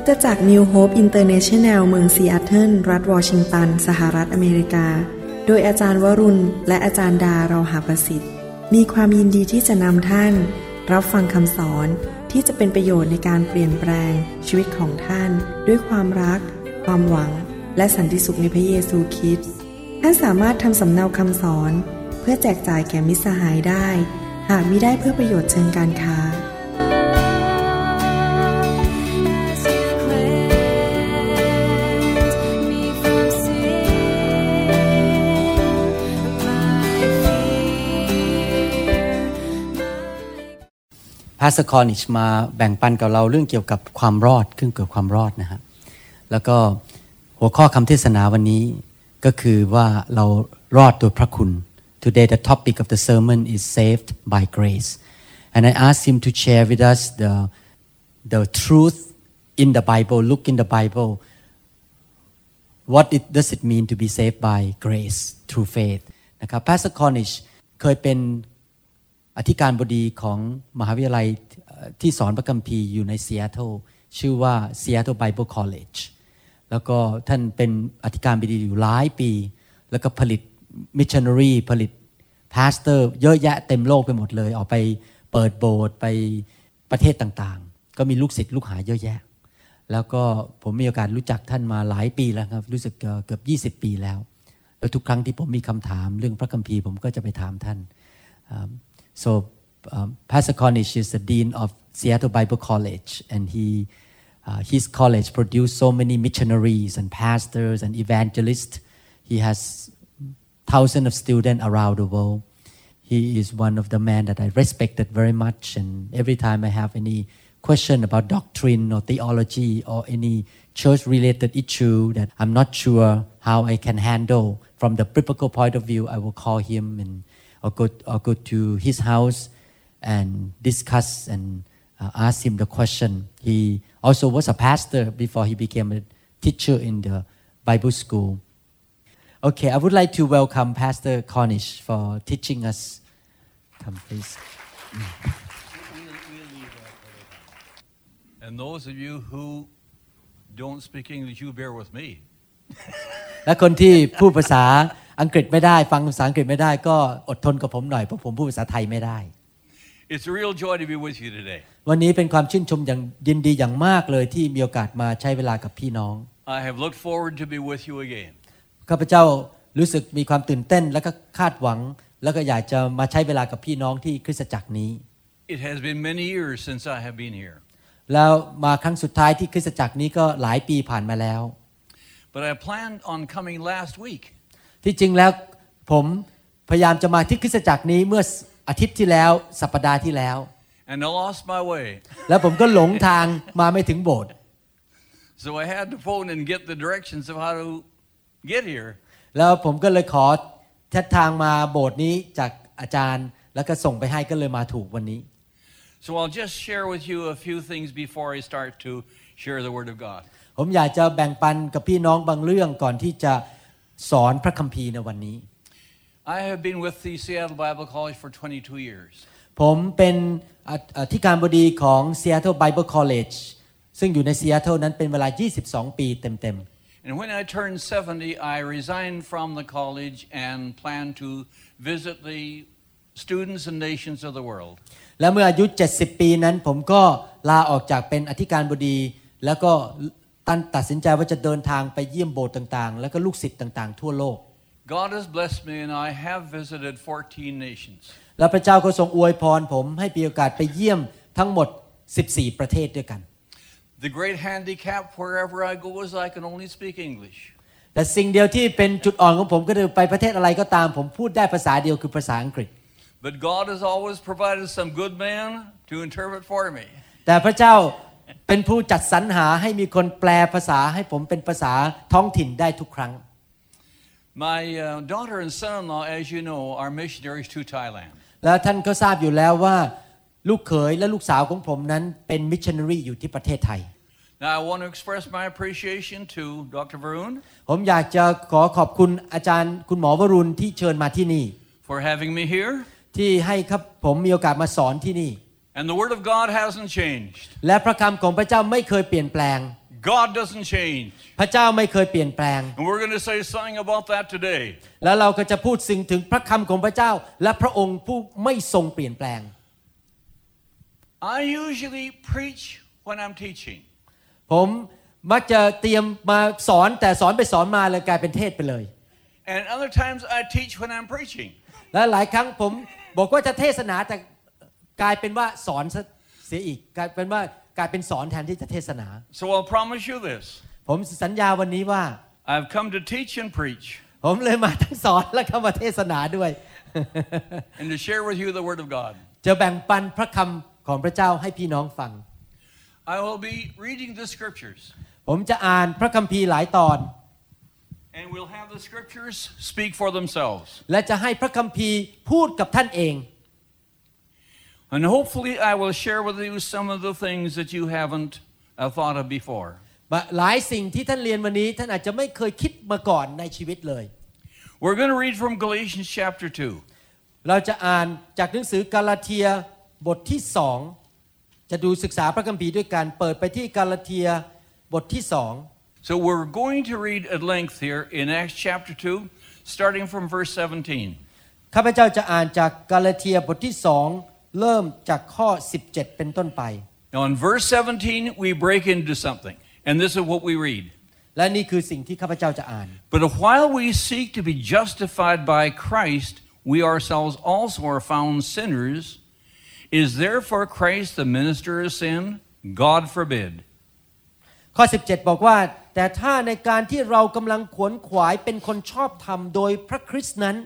คริสตจักร New Hope International เมืองซีแอตเทิลรัฐวอชิงตัน สหรัฐอเมริกา โดยอาจารย์วรุณ และอาจารย์ดาเราหาประสิทธิ์ มีความยินดีที่จะนำท่าน รับฟังคำสอนที่จะเป็นประโยชน์ในการเปลี่ยนแปลงชีวิตของท่าน ด้วยความรัก ความหวัง และสันติสุขในพระเยซูคริสต์ท่านสามารถทำสำเนาคำสอน เพื่อแจกจ่ายแก่มิตรสหายได้ หากมิได้เพื่อประโยชน์เชิงการค้า พาสคอนิชมาแบ่งปันกับเราเรื่องเกี่ยวกับความรอดขึ้นเกี่ยวกับความรอดนะฮะแล้วก็หัวข้อคำเทศนาวันนี้ก็คือว่าเรารอดโดยพระคุณ Today the topic of the sermon is saved by grace and I asked him to share with us the the truth in the Bible look in the Bible what it does it mean to be saved by grace through faith นะครับ Pastor Cornish เคยเป็น อธิการบดีของมหาวิทยาลัยที่สอนพระคัมภีร์อยู่ในซีแอตเทิลชื่อว่า Seattle Bible College แล้วก็ท่านเป็นอธิการบดีอยู่หลายปี แล้วก็ผลิตมิชชันนารีผลิต pastor เยอะแยะเต็มโลกไปหมดเลย ออกไปเปิดโบสถ์ไปประเทศต่างๆ ก็มีลูกศิษย์ลูกหาเยอะแยะ แล้วก็ผมมีโอกาสรู้จักท่านมาหลายปีแล้วครับ รู้สึกเกือบ 20 ปีแล้ว แล้วทุกครั้งที่ผมมีคำถามเรื่องพระคัมภีร์ผมก็จะไปถามท่าน so um, Pastor Cornish is the dean of Seattle Bible College and he uh, his college produced so many missionaries and pastors and evangelists. He has thousands of students around the world. He is one of the men that I respected very much and every time I have any question about doctrine or theology or any church related issue that I'm not sure how I can handle from the biblical point of view I will call him and or go, or go to his house and discuss and uh, ask him the question. He also was a pastor before he became a teacher in the Bible school. Okay, I would like to welcome Pastor Cornish for teaching us. Come, please. And those of you who don't speak English, you bear with me. และคนที่พูดภาษา อังกฤษไม่ได้ฟังภาษาอังกฤษไม่ได้ก็อดทนกับผมหน่อยเพราะผมพูดภาษาไทยไม่ได้ It's a real joy to be with you today. วันนี้เป็นความชื่นชมอย่างยินดีอย่างมากเลยที่มีโอกาสมาใช้เวลากับพี่น้อง I have looked forward to be with you again. ข้าพเจ้ารู้สึกมีความตื่นเต้นและก็คาดหวัง แล้วก็อยากจะมาใช้เวลากับพี่น้องที่คริสตจักรนี้ It has been many years since I have been here. แล้วมาครั้งสุดท้ายที่คริสตจักรนี้ก็หลายปีผ่านมาแล้ว But I planned on coming last week. ที่จริงแล้วผมพยายามจะมาที่คริสตจักรนี้เมื่ออาทิตย์ที่แล้วสัปดาห์ที่แล้ว And I lost my way. แล้วผมก็หลงทางมาไม่ถึงโบสถ์ So I had to phone and get the directions of how to get here. แล้วผมก็เลยขอทิศทางมาโบสถ์นี้จากอาจารย์ แล้วก็ส่งไปให้ก็เลยมาถูกวันนี้ So I'll just share with you a few things before I start to share the Word of God. ผมอยากจะแบ่งปันกับพี่น้องบางเรื่องก่อนที่จะ สอนพระคัมภีร์ในวันนี้ I have been with the Seattle Bible College for 22 years. ผมเป็นออธิการบดีของ Seattle Bible College ซึ่งอยู่ใน Seattle นั้นเป็นเวลา 22 ปีเต็ม And when I turned 70, I resigned from the college and planned to visit the students and nations of the world. ๆและเมื่ออายุ 70 ปีนั้นผมก็ลาออกจากเป็นอธิการบดี แล้วก็ ตันตัดสินใจว่าจะเดินทางไปเยี่ยมโบสถ์ต่างๆ แล้วก็ลูกศิษย์ต่างๆ ทั่วโลก God has blessed me, and I have visited 14 nations. และพระเจ้าก็ทรงอวยพรผมให้มีโอกาสไปเยี่ยมทั้งหมด 14 ประเทศด้วยกัน The great handicap wherever I go is I can only speak English. แต่สิ่งเดียวที่เป็นจุดอ่อนของผมก็คือไปประเทศอะไรก็ตาม ผมพูดได้ภาษาเดียวคือภาษาอังกฤษ But God has always provided some good man to interpret for me. แต่พระเจ้า เป็นผู้จัดสรรหาให้มีคนแปลภาษาให้ผมเป็นภาษาท้องถิ่นได้ทุกครั้ง My uh, daughter and son-in-law, as you know, are missionaries to Thailand. แล้วท่านก็ทราบอยู่แล้วว่า ลูกเขยและลูกสาวของผมนั้นเป็นมิชชันนารีอยู่ที่ประเทศไทย Now, I want to express my appreciation to Dr. Varun ผมอยากจะขอขอบคุณอาจารย์คุณหมอวรุณที่เชิญมาที่นี่ for having me here. ที่ให้ครับผมมีโอกาสมาสอนที่นี่ And the Word of God hasn't changed. และพระคำของพระเจ้าไม่เคยเปลี่ยนแปลง God doesn't change. พระเจ้าไม่เคยเปลี่ยนแปลง And we're going to say something about that today. แล้วเราก็จะพูดสิ่งถึงพระคำของพระเจ้า และพระองค์ผู้ไม่ทรงเปลี่ยนแปลง I usually preach when I'm teaching. ผมมักจะเตรียมมาสอนแต่สอนไปสอนมาเลยกลายเป็นเทศไปเลย And other times I teach when I'm preaching. และหลายครั้งผมบอกว่าจะเทศนาแต่ กลายเป็นว่าสอนซะเสียอีกกลายเป็นว่ากลายเป็นสอนแทนที่จะเทศนา So I'll promise you this ผมสัญญาวันนี้ว่า I've come to teach and preach ผมเลยมาทั้งสอนและเข้ามาเทศนาด้วย and to share with you the Word of God. จะแบ่งปันพระคำของพระเจ้าให้พี่น้องฟัง I will be reading the scriptures, ผมจะอ่านพระคัมภีร์หลายตอน and we'll have the scriptures speak for themselves. และจะให้พระคัมภีร์พูดกับท่านเอง And hopefully, I will share with you some of the things that you haven't uh, thought of before. หลายสิ่งที่ท่านเรียนวันนี้ ท่านอาจจะไม่เคยคิดมาก่อนในชีวิตเลย We're going to read from Galatians chapter 2. เราจะอ่านจากหนังสือกาลาเทียบทที่สองจะดูศึกษาพระคัมภีร์ด้วยกันเปิดไปที่กาลาเทียบทที่สอง So we're going to read at length here in Acts chapter 2, starting from verse 17. ข้าพเจ้าจะอ่านจากกาลาเทียบทที่สอง เริ่มจากข้อ 17 เป็นต้นไป Now, in verse 17, we break into something, and this is what we read. และนี่คือสิ่งที่ข้าพเจ้าจะอ่าน But if while we seek to be justified by Christ, we ourselves also are found sinners, is therefore Christ the minister of sin? God forbid. ข้อ 17 บอกว่า แต่ถ้าในการที่เรากำลังขวนขวายเป็นคนชอบธรรมโดยพระคริสต์นั้น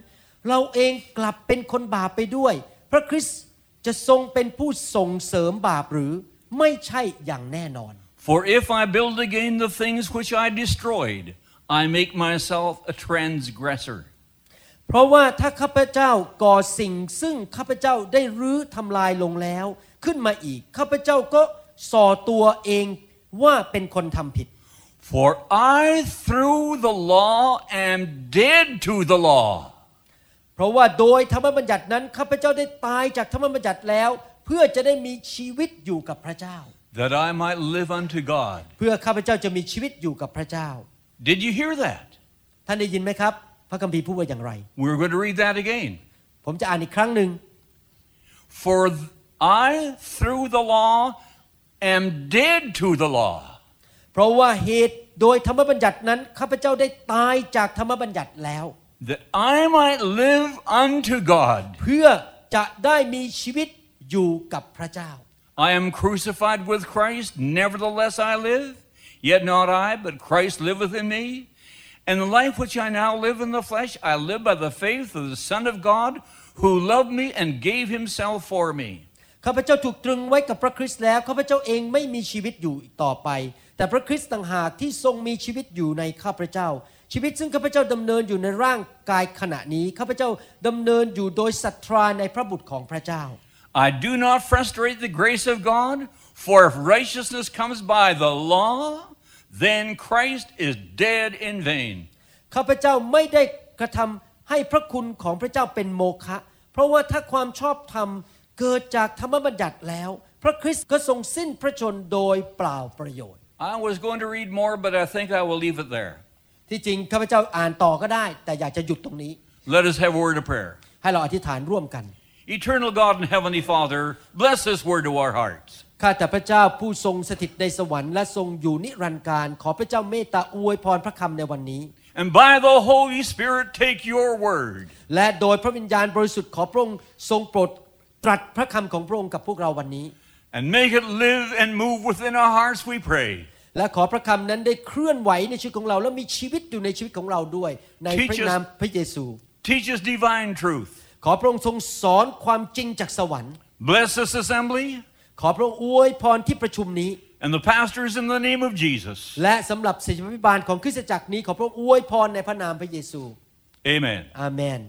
เราเองกลับเป็นคนบาปไปด้วย พระคริสต์ จะทรงเป็นผู้ส่งเสริมบาปหรือไม่ใช่อย่างแน่นอน For if I build again the things which I destroyed, I make myself a transgressor. เพราะว่าถ้าข้าพเจ้าก่อสิ่งซึ่งข้าพเจ้าได้รื้อทำลายลงแล้ว ขึ้นมาอีก ข้าพเจ้าก็ส่อตัวเองว่าเป็นคนทำผิด For I, through the law, am dead to the law. เพราะว่าโดยธรรมบัญญัตินั้นข้าพเจ้าได้ตายจากธรรมบัญญัติแล้ว เพื่อจะได้มีชีวิตอยู่กับพระเจ้า that I might live unto God. เพื่อข้าพเจ้าจะมีชีวิตอยู่กับพระเจ้า Did you hear that? ท่านได้ยินไหมครับ พระคัมภีร์พูดว่าอย่างไร We're going to read that again. ผมจะอ่านอีกครั้งหนึ่ง For th- I, through the law, am dead to the law, เพราะว่าเหตุโดยธรรมบัญญัตินั้นข้าพเจ้าได้ตายจากธรรมบัญญัติแล้ว that I might live unto God. เพื่อจะได้มีชีวิตอยู่กับพระเจ้า I am crucified with Christ, nevertheless I live, yet not I, but Christ liveth in me. And the life which I now live in the flesh, I live by the faith of the Son of God, who loved me and gave himself for me. ข้าพเจ้าถูกตรึงไว้กับพระคริสต์แล้วข้าพเจ้าเองไม่มีชีวิตอยู่อีกต่อไป แต่พระคริสต์ต่างหากที่ทรงมีชีวิตอยู่ในข้าพเจ้า ชีวิตซึ่งข้าพเจ้าดำเนินอยู่ในร่างกายขณะนี้ข้าพเจ้าดำเนินอยู่โดยศรัทธาในพระบุตรของพระเจ้า I do not frustrate the grace of God, for if righteousness comes by the law, then Christ is dead in vain. ข้าพเจ้าไม่ได้กระทำให้พระคุณของพระเจ้าเป็นโมฆะเพราะว่าถ้าความชอบธรรมเกิดจากธรรมบัญญัติแล้ว พระคริสต์ก็ทรงสิ้นพระชนม์โดยเปล่าประโยชน์ I was going to read more, but I think I will leave it there. ที่จริงข้าพเจ้าอ่านต่อก็ได้ แต่อยากจะหยุดตรงนี้ Let us have a word of prayer. ให้เราอธิษฐานร่วมกัน Eternal God and Heavenly Father, bless this word to our hearts. ข้าแต่พระเจ้าผู้ทรงสถิตในสวรรค์และทรงอยู่นิรันดร์การขอพระเจ้าเมตตาอวยพรพระคำในวันนี้ And by the Holy Spirit, take your word และโดยพระวิญญาณบริสุทธิ์ขอพระองค์ทรงโปรดตรัสพระคำของพระองค์กับพวกเราวันนี้ and make it live and move within our hearts, we pray. และขอพระคำนั้นได้เคลื่อนไหวในชีวิตของเรา และมีชีวิตอยู่ในชีวิตของเราด้วย ในพระ Teach us- นามพระเยซู Teach us divine truth. ขอพระองค์ทรงสอนความจริงจากสวรรค์ Bless this assembly ขอพระองค์อวยพรที่ประชุมนี้ and the pastors in the name of Jesus. และสำหรับศิษยาภิบาลของคริสตจักรนี้ขอพระองค์อวยพรในพระนามพระเยซู Amen. อาเมน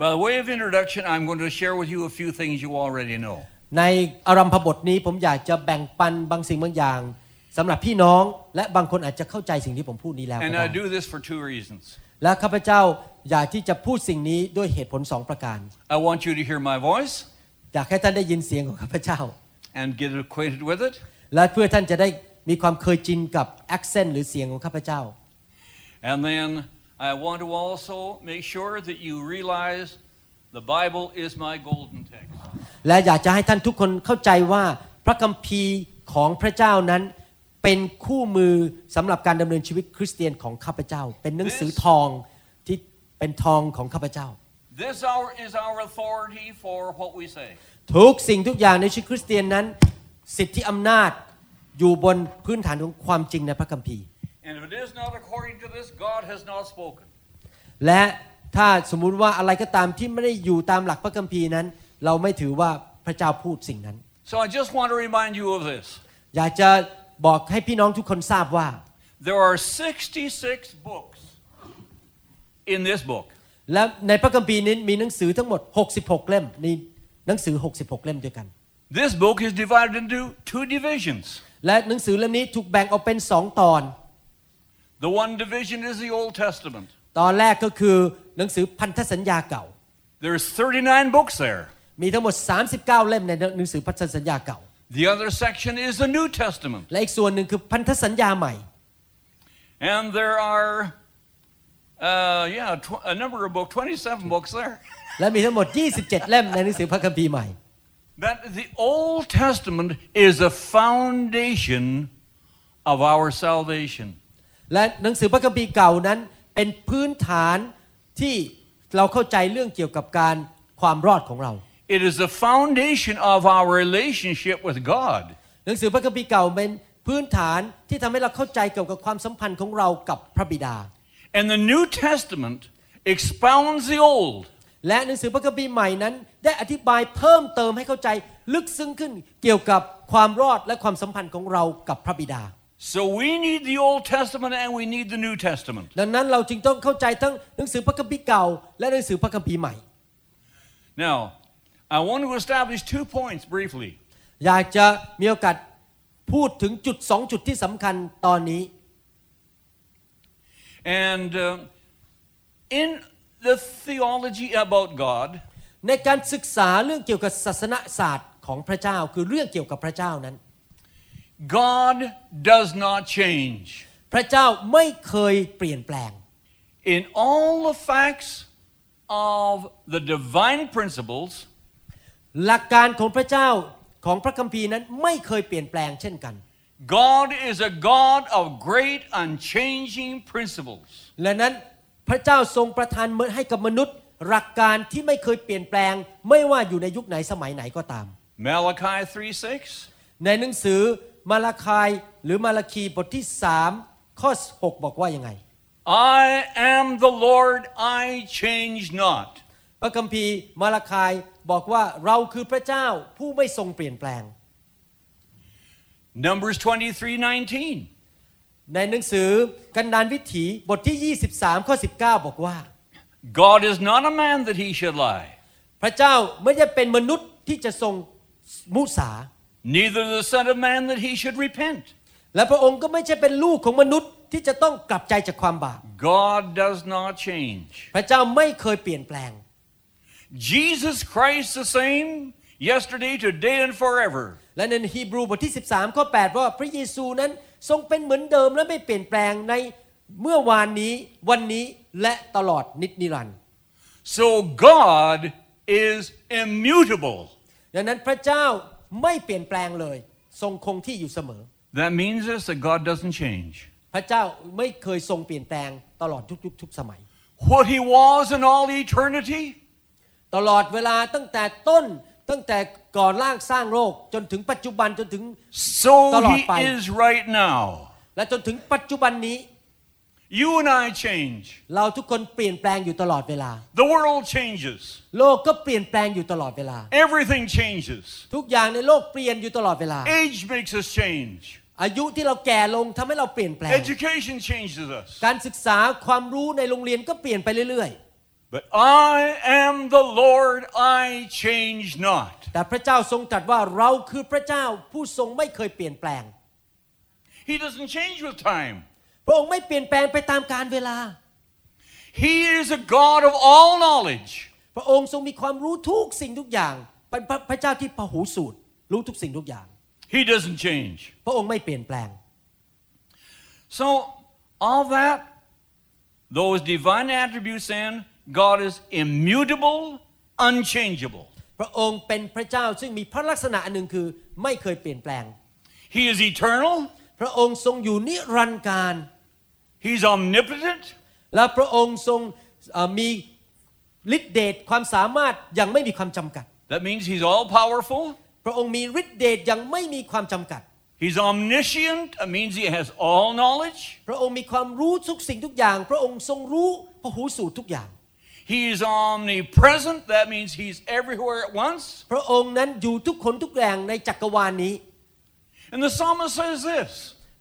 By the way of introduction, I'm going to share with you a few things you already know. ในอารัมพบทนี้ผมอยากจะแบ่งปันบางสิ่งบางอย่าง สำหรับพี่น้องและบางคนอาจจะเข้าใจสิ่งที่ผมพูดนี้แล้วก็ And ได้ I do this for two reasons. และข้าพเจ้าอยากที่จะพูดสิ่งนี้ด้วยเหตุผลสองประการ I want you to hear my voice อยากให้ท่านได้ยินเสียงของข้าพเจ้า and get acquainted with it. และเพื่อท่านจะได้มีความเคยชินกับ accent หรือเสียงของข้าพเจ้า And then I want to also make sure that you realize the Bible is my golden text. และอยากจะให้ท่านทุกคนเข้าใจว่าพระคัมภีร์ของพระเจ้านั้น เป็นคู่มือสำหรับการดำเนินชีวิตคริสเตียนของข้าพเจ้า เป็นหนังสือทองที่เป็นทองของข้าพเจ้า This our, is our authority for what we say. ทุกสิ่งทุกอย่างในชีวิตคริสเตียนนั้น สิทธิอำนาจอยู่บนพื้นฐานของความจริงในพระคัมภีร์ And if it is not according to this, God has not spoken. และถ้าสมมุติว่าอะไรก็ตามที่ไม่ได้อยู่ตามหลักพระคัมภีร์นั้น เราไม่ถือว่าพระเจ้าพูดสิ่งนั้น So I just want to remind you of this. อยากจะ บอกให้พี่น้องทุกคนทราบว่า There are 66 books in this book. และในพระคัมภีร์นี้มีหนังสือทั้งหมด 66 เล่มมีหนังสือ 66 เล่มด้วยกัน This book is divided into two divisions. และหนังสือเล่มนี้ถูกแบ่งออกเป็นสองตอน The one division is the Old Testament. ตอนแรกก็คือหนังสือพันธสัญญาเก่า There's 39 books there. มีทั้งหมด 39 เล่มในหนังสือพันธสัญญาเก่า The other section is the New Testament. และอีกส่วนหนึ่งคือพันธสัญญาใหม่ And there are, uh, yeah, tw- a number of books, 27 books there. และมีทั้งหมด 27 เล่มในหนังสือพระคัมภีร์ใหม่ That the Old Testament is the foundation of our salvation. และหนังสือพระคัมภีร์เก่านั้นเป็นพื้นฐานที่เราเข้าใจเรื่องเกี่ยวกับการความรอดของเรา It is the foundation of our relationship with God. หนังสือพระคัมภีร์เก่าเป็นพื้นฐานที่ทำให้เราเข้าใจเกี่ยวกับความสัมพันธ์ของเรากับพระบิดา And the New Testament expounds the Old. และหนังสือพระคัมภีร์ใหม่นั้น ได้อธิบายเพิ่มเติมให้เข้าใจลึกซึ้งขึ้นเกี่ยวกับความรอดและความสัมพันธ์ของเรากับพระบิดา So we need the Old Testament and we need the New Testament. ดังนั้นเราจึงต้องเข้าใจทั้งหนังสือพระคัมภีร์เก่าและหนังสือพระคัมภีร์ใหม่ Now, I want to establish two points briefly. อยากจะมีโอกาสพูดถึงจุดสองจุดที่สำคัญตอนนี้ And uh, in the theology about God, ในการศึกษาเรื่องเกี่ยวกับศาสนศาสตร์ของพระเจ้าคือเรื่องเกี่ยวกับพระเจ้านั้น God does not change. พระเจ้าไม่เคยเปลี่ยนแปลง In all the facts of the divine principles, หลักการของพระเจ้าของพระคัมภีร์นั้นไม่เคยเปลี่ยนแปลงเช่นกัน God is a God of great unchanging principles. และนั้นพระเจ้าทรงประทานให้กับมนุษย์ หลักการที่ไม่เคยเปลี่ยนแปลง ไม่ว่าอยู่ในยุคไหนสมัยไหนก็ตาม Malachi 3ในหนังสือมาลาคายหรือมาลาคีบทที่3ข้อ6บอกว่ายังไง6 I am the Lord, I change not. พระคัมภีร์มาลาคายบอกว่าเราคือพระเจ้าผู้ไม่ทรงเปลี่ยนแปลง Numbers 23 19. ในหนังสือกันดานวิถีบทที่ 23 ข้อ 19 บอกว่า God is not a man that he should lie, พระเจ้าไม่ได้เป็นมนุษย์ที่จะทรงมุสา neither the Son of Man that he should repent. และพระองค์ก็ไม่ใช่เป็นลูกของมนุษย์ที่จะต้องกลับใจจากความบาป God does not change. พระเจ้าไม่เคยเปลี่ยนแปลง Jesus Christ the same yesterday, today, and forever. และในฮีบรูบทที่ 13 ข้อ 8 ว่าพระเยซูนั้นทรงเป็นเหมือนเดิมและไม่เปลี่ยนแปลงในเมื่อวานนี้วันนี้และตลอดนิจนิรันดร์ So God is immutable. ดังนั้นพระเจ้าไม่เปลี่ยนแปลงเลย ทรงคงที่อยู่เสมอ That means this that God doesn't change. พระเจ้าไม่เคยทรงเปลี่ยนแปลงตลอดทุกยุคทุกสมัย What he was in all eternity, ตลอดเวลาตั้งแต่ต้นตั้งแต่ก่อนร่างสร้างโลกจนถึงปัจจุบันจนถึง so Talot he pa. is right now. และจนถึงปัจจุบันนี้ You and I change. เราทุกคนเปลี่ยนแปลงอยู่ตลอดเวลา The world changes. โลกก็เปลี่ยนแปลงอยู่ตลอดเวลา Everything changes. ทุกอย่างในโลกเปลี่ยนอยู่ตลอดเวลา Age makes us change. อายุที่เราแก่ลงทำให้เราเปลี่ยนแปลง Education changes us. การศึกษาความรู้ในโรงเรียนก็เปลี่ยนไปเรื่อย But I am the Lord, I change not. ๆแต่พระเจ้าทรงตรัสว่าเราคือพระเจ้าผู้ทรงไม่เคยเปลี่ยนแปลง He doesn't change with time. พระองค์ไม่เปลี่ยนแปลงไปตามกาลเวลา He is a God of all knowledge. พระองค์ทรงมีความรู้ทุกสิ่งทุกอย่าง เป็นพระพระเจ้าที่พหูสูตรรู้ทุกสิ่งทุกอย่าง He doesn't change. พระองค์ไม่เปลี่ยนแปลง So, all that, those divine attributes, then, God is immutable, unchangeable. พระองค์เป็นพระเจ้าซึ่งมีพระลักษณะอันหนึ่งคือไม่เคยเปลี่ยนแปลง He is eternal, พระองค์ทรงอยู่นิรันดร์การ He's omnipotent, และพระองค์ทรงเอ่อมีฤทธิเดชความสามารถอย่างไม่มีความจำกัด that means He's all powerful. พระองค์มีฤทธิเดชอย่างไม่มีความจำกัด He's omniscient, that means He has all knowledge. พระองค์มีความรู้ทุกสิ่งทุกอย่าง พระองค์ทรงรู้พหูสูตรทุกอย่าง He's omnipresent, that means He's everywhere at once. พระองค์นั้นอยู่ทุกคนทุกแห่งในจักรวาลนี้ And the psalmist says this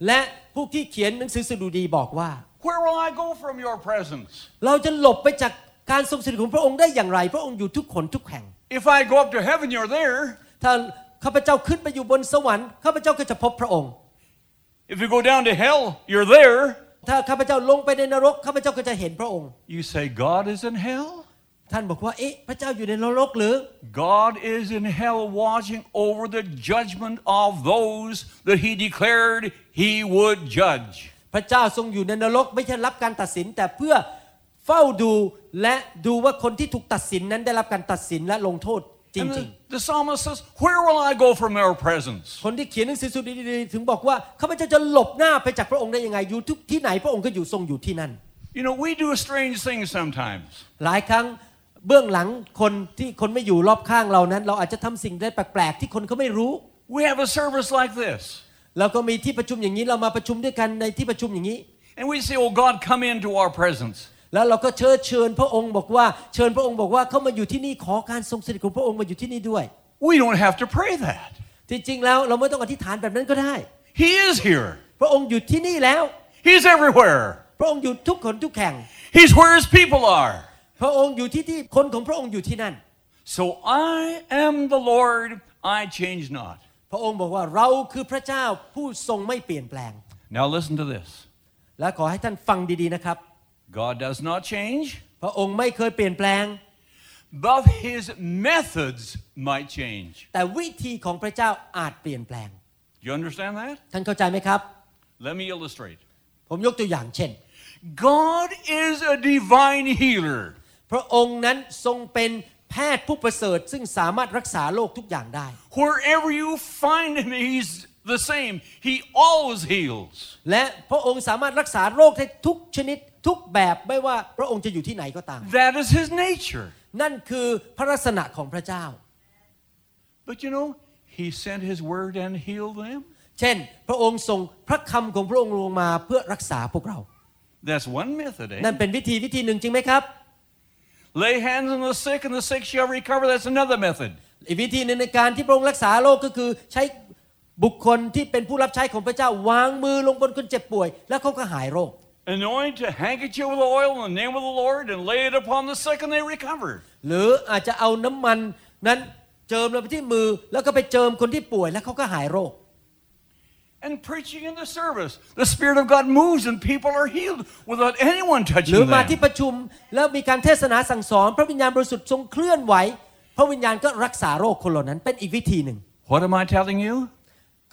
และผู้ที่เขียนหนังสือสดุดีบอกว่า Where will I go from your presence? เราจะหลบไปจากการทรงสถิตของพระองค์ได้อย่างไร พระองค์อยู่ทุกคนทุกแห่ง If I go up to heaven, you're there. ถ้าข้าพเจ้าขึ้นไปอยู่บนสวรรค์ข้าพเจ้าก็จะพบพระองค์ If you go down to hell, you're there. ถ้าข้าพเจ้าลงไปในนรกข้าพเจ้าก็จะเห็นพระองค์ You say, God is in hell? ท่านบอกว่าเอ๊ะพระเจ้าอยู่ในนรกหรือ God is in hell watching over the judgment of those that He declared He would judge. พระเจ้าทรงอยู่ในนรกไม่ใช่รับการตัดสินแต่เพื่อเฝ้าดูและดูว่าคนที่ถูกตัดสินนั้นได้รับการตัดสินและลงโทษ จ And ริง the, the psalmist says, Where will I go from your presence? ๆคนที่เขียนหนังสือสุดีๆถึงบอกว่าข้าพเจ้าจะหลบหน้าไปจากพระองค์ได้ยังไงอยู่ทุกที่ไหนพระองค์ก็อยู่ทรงอยู่ที่นั่น You know, we do strange things sometimes. หลายครั้งเบื้องหลังคนที่คนไม่อยู่รอบข้างเรานั้น เราอาจจะทำสิ่งได้แปลกๆที่คนเขาไม่รู้ We have a service like this. เราก็มีที่ประชุมอย่างนี้เรามาประชุมด้วยกันในที่ประชุมอย่างนี้ And we say, Oh God, come into our presence. แล้วเราก็เชิญเชิญพระองค์บอกว่าเชิญพระองค์บอกว่าเข้ามาอยู่ที่นี่ขอการทรงสถิตของพระองค์มาอยู่ที่นี่ด้วย We don't have to pray that. ที่จริงแล้วเราไม่ต้องอธิษฐานแบบนั้นก็ได้ He is here, พระองค์อยู่ที่นี่แล้ว He's everywhere. พระองค์อยู่ทุกคนทุกแห่ง He's where His people are. พระองค์อยู่ที่ที่คนของพระองค์อยู่ที่นั่น So I am the Lord, I change not. พระองค์บอกว่าเราคือพระเจ้าผู้ทรงไม่เปลี่ยนแปลง Now listen to this และขอให้ท่านฟังดีๆนะครับ God does not change, พระองค์ไม่เคยเปลี่ยนแปลง but His methods might change. แต่วิธีของพระเจ้าอาจเปลี่ยนแปลง You understand that? ท่านเข้าใจไหมครับ Let me illustrate. ผมยกตัวอย่างเช่น God is a divine healer. พระองค์นั้นทรงเป็นแพทย์ผู้ประเสริฐซึ่งสามารถรักษาโรคทุกอย่างได้ Wherever you find Him, He's the same. He always heals. และพระองค์สามารถรักษาโรคได้ทุกชนิด ทุกแบบไม่ว่าพระองค์จะอยู่ที่ไหนก็ตาม That is His nature. นั่นคือพระลักษณะของพระเจ้า But you know, He sent His word and healed them. เช่น พระองค์ส่งพระคำของพระองค์ลงมาเพื่อรักษาพวกเรา That's one method, eh? นั่นเป็นวิธีวิธีหนึ่งจริงไหมครับ Lay hands on the sick and the sick shall recover. That's another method. อีกวิธีหนึ่งในการที่พระองค์รักษาโรคก็คือใช้บุคคลที่เป็นผู้รับใช้ของพระเจ้าวางมือลงบนคนเจ็บป่วย แล้วเขาก็หายโรค Anoint a handkerchief with oil in the name of the Lord and lay it upon the sick and they recover. หรืออาจจะเอาน้ำมันนั้นเจิมลงไปที่มือ แล้วก็ไปเจิมคนที่ป่วยแล้วเขาก็หายโรค And preaching in the service, the Spirit of God moves and people are healed without anyone ห touching รือมาที่ them. ประชุมแล้วมีการเทศนาสั่งสอน พระวิญญาณบริสุทธิ์ทรงเคลื่อนไหว พระวิญญาณก็รักษาโรคคนเหล่านั้นเป็นอีกวิธีหนึ่ง What am I telling you?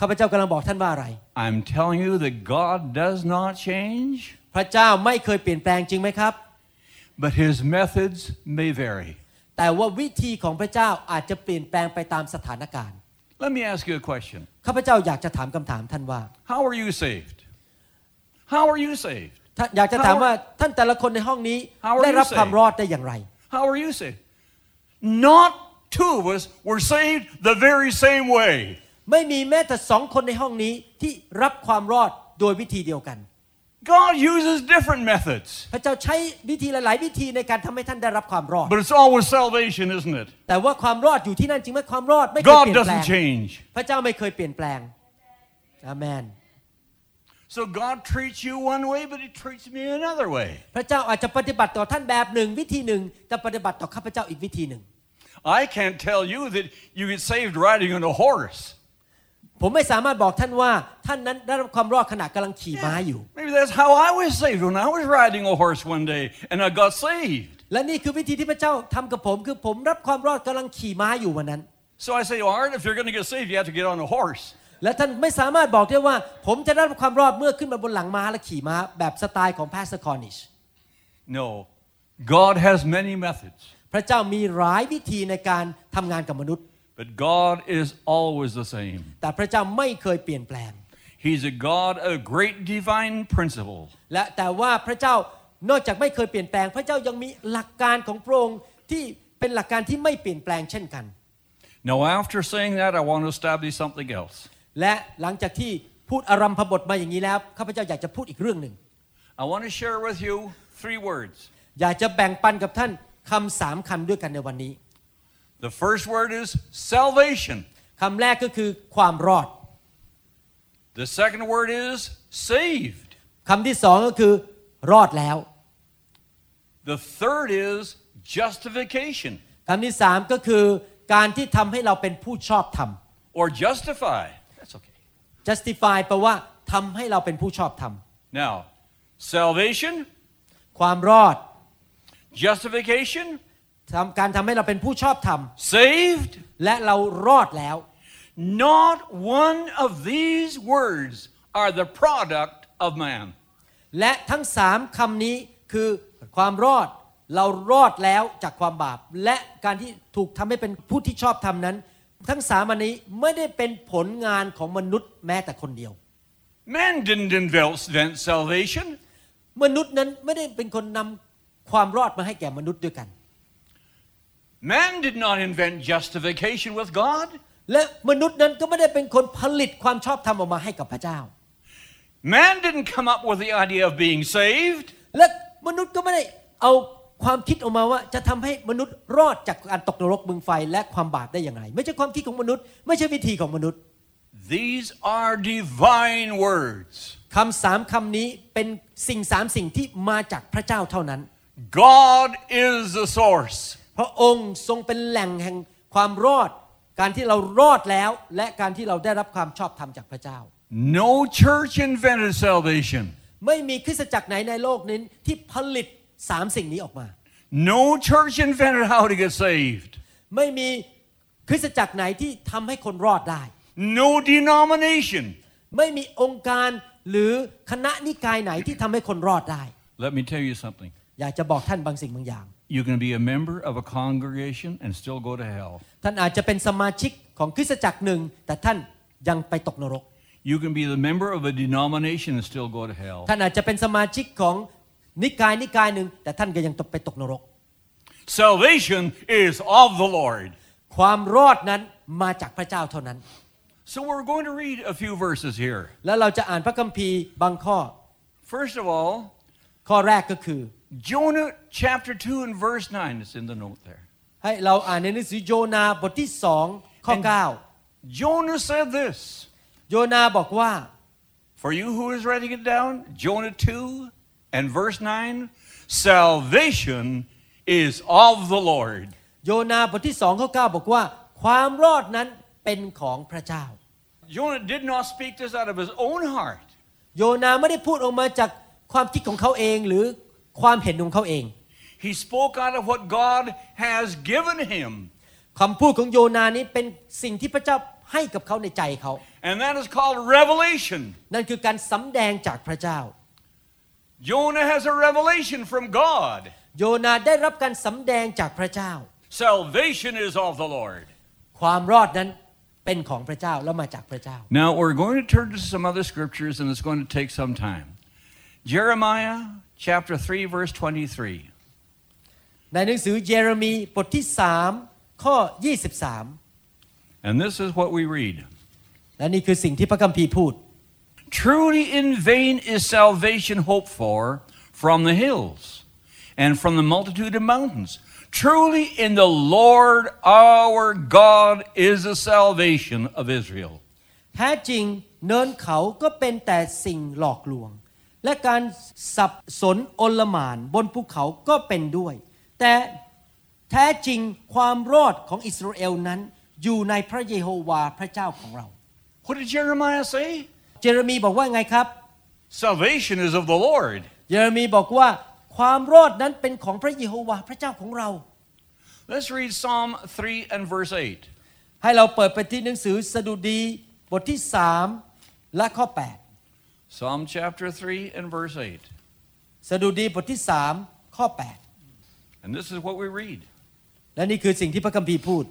ข้าพเจ้ากำลังบอกท่านว่าอะไร I'm telling you that God does not change, พระเจ้าไม่เคยเปลี่ยนแปลงจริงไหมครับ but His methods may vary. แต่ว่าวิธีของพระเจ้าอาจจะเปลี่ยนแปลงไปตามสถานการณ์ Let me ask you a question ข้าพเจ้าอยากจะถามคำถามท่านว่า How are you saved? How are you saved? ท่านอยากจะถามว่าท่านแต่ละคนในห้องนี้ How are you ได้รับ saved? ความรอดได้อย่างไร How are you saved? Not two of us were saved the very same way. ไม่มีแม้แต่สองคนในห้องนี้ที่รับความรอดโดยวิธีเดียวกัน God uses different methods, พระเจ้าใช้วิธีหลาย ๆ วิธีในการทำให้ท่านได้รับความรอด but it's always salvation, isn't it? แต่ว่าความรอดอยู่ที่นั่นจริงไหมความรอดไม่เคย God เปลี่ยนแปลง doesn't change. พระเจ้าไม่เคยเปลี่ยนแปลงอาเมน So God treats you one way, but He treats me another way. พระเจ้าอาจจะปฏิบัติต่อท่านแบบหนึ่งวิธีหนึ่งจะปฏิบัติต่อข้าพเจ้าอีกวิธีหนึ่ง I can't tell you that you get saved riding on a horse. ผมไม่สามารถบอกท่านว่าท่านนั้นได้รับความรอดขณะกำลังขี่ม้าอยู่ Maybe that's how I was saved when I was riding a horse one day and I got saved. และนี่คือวิธีที่พระเจ้าทำกับผมคือผมรับความรอดกำลังขี่ม้าอยู่วันนั้น So I say, Art, if you're going to get saved, you have to get on a horse. และท่านไม่สามารถบอกได้ว่า ผมจะได้รับความรอดเมื่อขึ้นมาบนหลังม้าและขี่ม้าแบบสไตล์ของพาสคอนิช No. God has many methods, พระเจ้ามีหลายวิธีในการทำงานกับมนุษย์ but God is always the same. แต่พระเจ้าไม่เคยเปลี่ยนแปลง He's a God of great divine principle. และแต่ว่าพระเจ้านอกจากไม่เคยเปลี่ยนแปลง พระเจ้ายังมีหลักการของพระองค์ที่เป็นหลักการที่ไม่เปลี่ยนแปลงเช่นกัน Now, after saying that, I want to establish something else. และหลังจากที่พูดอารัมพบทมาอย่างนี้แล้วข้าพเจ้าอยากจะพูดอีกเรื่องหนึ่ง I want to share with you three words. อยากจะแบ่งปันกับท่านคำสามคำด้วยกันในวันนี้ The first word is salvation. คำแรกก็คือความรอด The second word is saved. คำที่สองก็คือรอดแล้ว The third is justification คำที่สามก็คือการที่ทำให้เราเป็นผู้ชอบธรรม or justify. That's okay. justify แปลว่าทำให้เราเป็นผู้ชอบธรรม Now, salvation, ความรอด justification, ทำ การทำให้เราเป็นผู้ชอบธรรม saved. และเรารอดแล้ว Not one of these words are the product of man. และทั้งสามคำนี้คือความรอดเรารอดแล้วจากความบาป และการที่ถูกทำให้เป็นผู้ที่ชอบธรรมนั้น ทั้งสามอันนี้ไม่ได้เป็นผลงานของมนุษย์แม้แต่คนเดียว Man didn't invent salvation. มนุษย์นั้นไม่ได้เป็นคนนำความรอดมาให้แก่มนุษย์ด้วยกัน Man did not invent justification with God. และมนุษย์นั้นก็ไม่ได้เป็นคนผลิตความชอบธรรมออกมาให้กับพระเจ้า Man didn't come up with the idea of being saved. และมนุษย์ก็ไม่ได้เอาความคิดออกมาว่าจะทำให้มนุษย์รอดจากการตกนรกบึงไฟและความบาปได้อย่างไร ไม่ใช่ความคิดของมนุษย์ ไม่ใช่วิธีของมนุษย์ These are divine words. คำสามคำนี้เป็นสิ่งสามสิ่งที่มาจากพระเจ้าเท่านั้น God is the source. พระองค์ทรงเป็นแหล่งแห่งความรอด การที่เรารอดแล้ว และการที่เราได้รับความชอบธรรมจากพระเจ้า No church invented salvation. ไม่มีคริสตจักรไหนในโลกนี้ที่ผลิตสามสิ่งนี้ออกมา No church invented how to get saved. ไม่มีคริสตจักรไหนที่ทำให้คนรอดได้ No denomination. ไม่มีองค์การหรือคณะนิกายไหนที่ทำให้คนรอดได้ Let me tell you something. อยากจะบอกท่านบางสิ่งบางอย่าง You can be a member of a congregation and still go to hell. ท่านอาจจะเป็นสมาชิกของคริสตจักรหนึ่ง แต่ท่านยังไปตกนรก You can be the member of a denomination and still go to hell. ท่านอาจจะเป็นสมาชิกของนิกายนิกายหนึ่ง แต่ท่านก็ยังตกไปตกนรก Salvation is of the Lord. ความรอดนั้นมาจากพระเจ้าเท่านั้น So we're going to read a few verses here. แล้วเราจะอ่านพระคัมภีร์บางข้อ First of all, ข้อแรกก็คือ Jonah chapter 2 and verse 9. It's in the note there. ให้เราอ่านในหนังสือโยนาบทที่สองข้อ Jonah said this. 9โยนาบอกว่า For you who is writing it down, Jonah 2 and verse 9, salvation is of the Lord. โยนาบทที่สองข้อ 9 บอกว่า ความรอดนั้นเป็นของพระเจ้า Jonah did not speak this out of his own heart. โยนาไม่ได้พูดออกมาจากความคิดของเขาเองหรือ ความเห็นของเขาเอง He spoke out of what God has given him. คำพูดของโยนานี้เป็นสิ่งที่พระเจ้าให้กับเขาในใจเขา And that is called revelation. นั่นคือการสำแดงจากพระเจ้า Jonah has a revelation from God. โยนาได้รับการสำแดงจากพระเจ้า Salvation is of the Lord. ความรอดนั้นเป็นของพระเจ้าแล้วมาจากพระเจ้า Now we're going to turn to some other scriptures and it's going to take some time. Jeremiah chapter 3 verse 23. ในหนังสือเยเรมีบทที่3ข้อ 23 And this is what we read. และนี่คือสิ่งที่พระคัมภีร์พูด Truly in vain is salvation hoped for from the hills and from the multitude of mountains. Truly in the Lord our God is the salvation of Israel. แท้จริงเนินเขาก็เป็นแต่สิ่งหลอกลวง และการสับสนโอลหมานบนภูเขาก็เป็นด้วย แต่แท้จริงความรอดของอิสราเอลนั้นอยู่ในพระเยโฮวาห์พระเจ้าของเรา What did Jeremiah say? เจเรมีบอกว่าไงครับ Salvation is of the Lord. เยเรมีบอกว่าความรอดนั้นเป็นของพระเยโฮวาห์พระเจ้าของเรา Let's read Psalm 3 and verse 8. ให้เราเปิดไปที่หนังสือสดุดีบทที่ 3 และข้อ Psalm chapter 3 and verse 8. 8สดุดีบทที่ 3 ข้อ And this is what we read 8และนี่คือสิ่งที่พระคัมภีร์พูด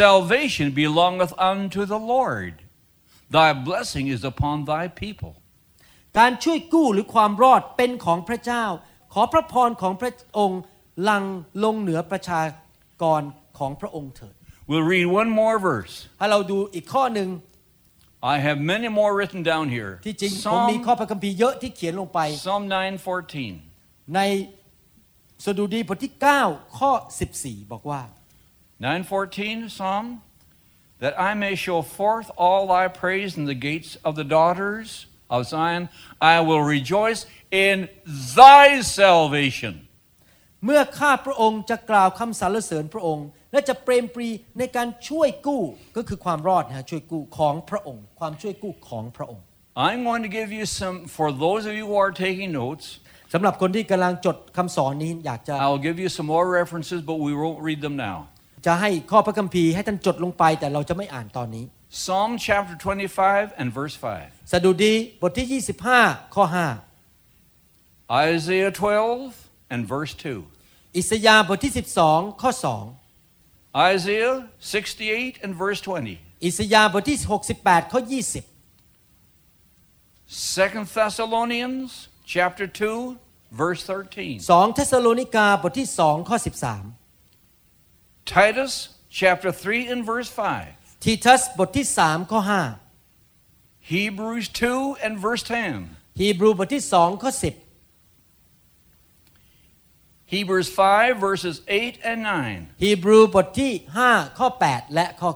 Salvation belongeth unto the Lord, thy blessing is upon thy people. การช่วยกู้หรือความรอดเป็นของพระเจ้า ขอพระพรของพระองค์ลังลงเหนือประชากรของพระองค์เถิด We'll read one more verse. ถ้าเราดูอีกข้อหนึ่ง I have many more written down here. ที่จริงผมมี Psalm, ข้อพระคัมภีร์เยอะที่เขียนลงไป Psalm 9:14. ในสดุดีบทที่ 9 ข้อ 14 บอกว่า 9:14 Psalm that I may show forth all thy praise in the gates of the daughters of Zion I will rejoice in thy salvation เมื่อข้าพระองค์จะกล่าวคำสรรเสริญพระองค์ และจะเปรมปรีในการช่วยกู้ก็คือความรอดนะฮะช่วยกู้ของพระองค์ ความช่วยกู้ของพระองค์ I'm going to give you some for those of you who are taking notes สำหรับคนที่กำลังจดคำสอนนี้อยากจะ I'll give you some more references but we won't read them now จะให้ข้อพระคัมภีร์ให้ท่านจดลงไปแต่เราจะไม่อ่านตอนนี้ Psalm chapter 25 and verse 5 สดุดีบทที่ 25 ข้อ Isaiah 12 and verse 2 5อิสยาห์บทที่ 12 ข้อ Isaiah 68 and verse 20 2อิสยาห์บทที่ 68 ข้อ 20 2 Thessalonians chapter 2 verse 13 2เทสโลนิกาบทที่ 2 ข้อ Titus chapter 3 and verse 5 13ทีทัสบทที่ 3 ข้อ Hebrews 2 and verse 10 5ฮีบรูบทที่ 2 ข้อ Hebrews 5 verses 8 and 9 10ฮีบรูบทที่ 5 ข้อ 8 และข้อ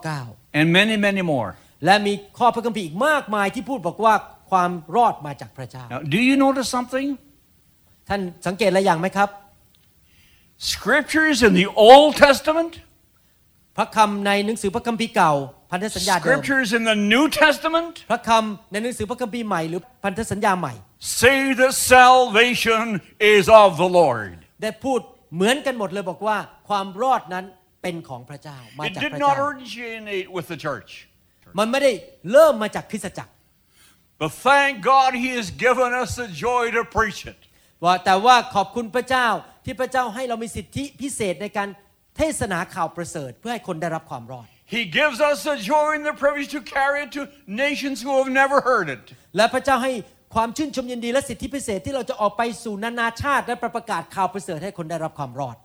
and many many more 9และมีข้อพระคัมภีร์อีกมากมายที่พูดบอกว่าความรอดมาจากพระเจ้า Now do you notice something ท่านสังเกตอะไรอย่างไหมครับ scriptures in the Old Testament พระคำในหนังสือพระคัมภีร์เก่าพันธสัญญาเดิม scriptures in the New Testament พระคำในหนังสือพระคัมภีร์ใหม่หรือพันธสัญญาใหม่ say that salvation is of the Lord ได้พูดเหมือนกันหมดเลยบอกว่าความรอดนั้นเป็นของพระเจ้ามา It จาก did พระ not เจ้า originate with the church มันไม่ได้เริ่มมาจากคริสตจักร but thank God he has given us the joy to preach it ว่าแต่ว่าขอบคุณพระเจ้าที่พระเจ้าให้เรามีสิทธิพิเศษในการเทศนาข่าวประเสริฐเพื่อให้คนได้รับความรอด He gives us the joy and the privilege to carry it to nations who have never heard it และพระเจ้าให้ ความชื่นชมยินดีและสิทธิพิเศษที่เราจะออกไปสู่นานาชาติและประกาศข่าวประเสริฐให้คนได้รับความรอด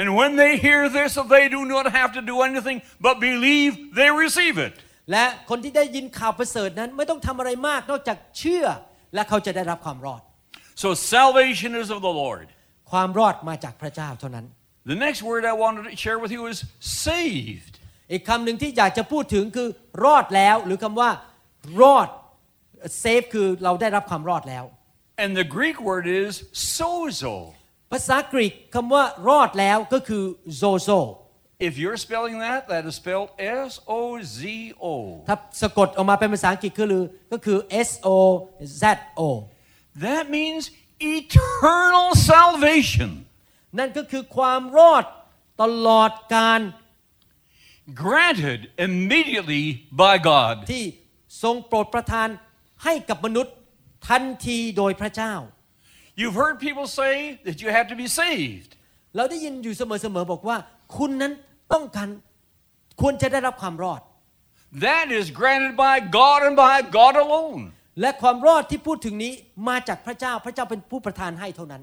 And when they hear this, they do not have to do anything but believe they receive it. และคนที่ได้ยินข่าวประเสริฐนั้นไม่ต้องทำอะไรมากนอกจากเชื่อและเขาจะได้รับความรอด So salvation is of the Lord. ความรอดมาจากพระเจ้าเท่านั้น The next word I wanted to share with you is saved. อีกคำหนึ่งที่อยากจะพูดถึงคือรอดแล้วหรือคำว่ารอด เซฟคือเราได้รับความรอดแล้ว And the Greek word is sozo. ภาษากรีกคำว่ารอดแล้วก็คือโซโซ If you're spelling that, that is spelled S O Z O. ถ้าสะกดออกมาเป็นภาษาอังกฤษคือก็คือ S O Z O That means eternal salvation, นั่นก็คือความรอดตลอดการ granted immediately by God. ที่ทรงโปรดประทาน ให้กับมนุษย์ทันทีโดยพระเจ้า You've heard people say that you have to be saved. เราได้ยินอยู่เสมอๆบอกว่า คุณนั้นต้องการควรจะได้รับความรอด That is granted by God and by God alone. และความรอดที่พูดถึงนี้มาจากพระเจ้าพระเจ้าเป็นผู้ประทานให้เท่านั้น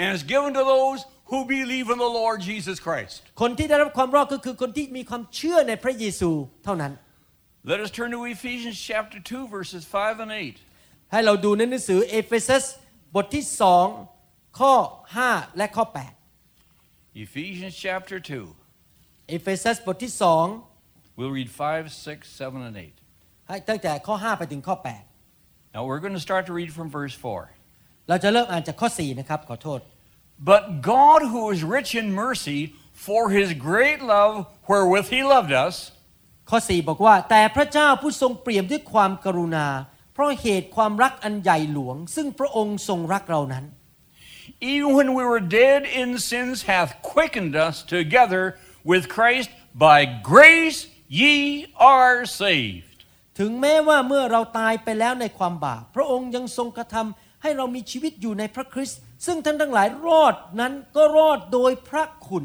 And it's given to those who believe in the Lord Jesus Christ. คนที่ได้รับความรอดก็คือคนที่มีความเชื่อในพระเยซูเท่านั้น Let us turn to Ephesians chapter 2, verses 5 and 8. ให้เราดูในหนังสือเอเฟซัสบทที่สองข้อ 5 และข้อ Ephesians chapter 2. 8 เอเฟซัสบทที่สอง We'll read 5, 6, 7, and 8. ให้ตั้งแต่ข้อ 5 ไปถึงข้อ Now we're going to start to read from verse 4. 8 เราจะเริ่มอ่านจากข้อ 4 นะครับ ขอโทษ But God, who is rich in mercy, for his great love wherewith he loved us, ข้อ 4 บอกว่า แต่พระเจ้าผู้ทรงเปี่ยมด้วยความกรุณา เพราะเหตุความรักอันใหญ่หลวง ซึ่งพระองค์ทรงรักเรานั้น even when we were dead in sins, hath quickened us together with Christ. By grace ye are saved. ถึงแม้ว่าเมื่อเราตายไปแล้วในความบาปพระองค์ยังทรงกระทำให้เรามีชีวิตอยู่ในพระคริสต์ซึ่งท่านทั้งหลายรอดนั้นก็รอดโดยพระคุณ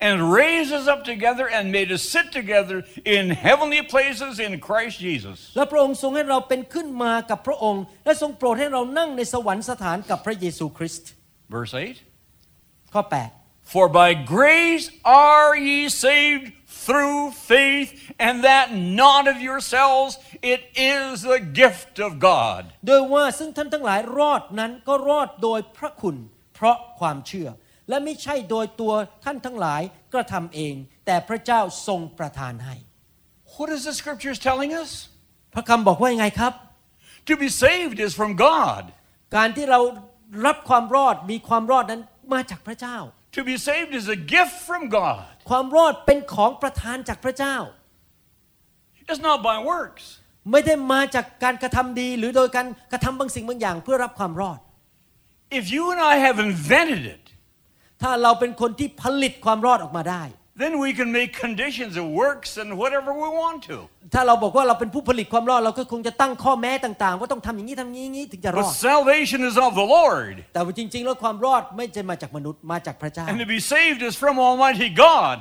and raised us up together and made us sit together in heavenly places in Christ Jesus. และพระองค์ทรงให้เราเป็นขึ้นมากับพระองค์ และทรงโปรดให้เรานั่งในสวรรคสถานกับพระเยซูคริสต์ Verse 8 ข้อ For by grace are ye saved through faith, and that not of yourselves, it is the gift of God. 8 โดยว่าซึ่งท่านทั้งหลายรอดนั้นก็รอดโดยพระคุณ เพราะความเชื่อ และไม่ใช่โดยตัวท่านทั้งหลายกระทำเอง แต่พระเจ้าทรงประทานให้ What is the scriptures telling us? พระคำบอกว่ายังไงครับ To be saved is from God. การที่เรารับความรอดมีความรอดนั้นมาจากพระเจ้า To be saved is a gift from God. ความรอดเป็นของประทานจากพระเจ้า It's not by works. ไม่ได้มาจากการกระทำดีหรือโดยการกระทำบางสิ่งบางอย่างเพื่อรับความรอด If you and I have invented it, ถ้าเราเป็นคนที่ผลิตความรอดออกมาได้ then we can make conditions of works and whatever we want to. ถ้าเราบอกว่าเราเป็นผู้ผลิตความรอดเราก็คงจะตั้งข้อแม้ต่างๆ ว่าต้องทำอย่างนี้ทำอย่างนี้ถึงจะร But อด salvation is of the Lord. แต่ว่าจริงๆแล้วความรอดไม่ใช่มาจากมนุษย์มาจากพระเจ้า And to be saved is from Almighty God.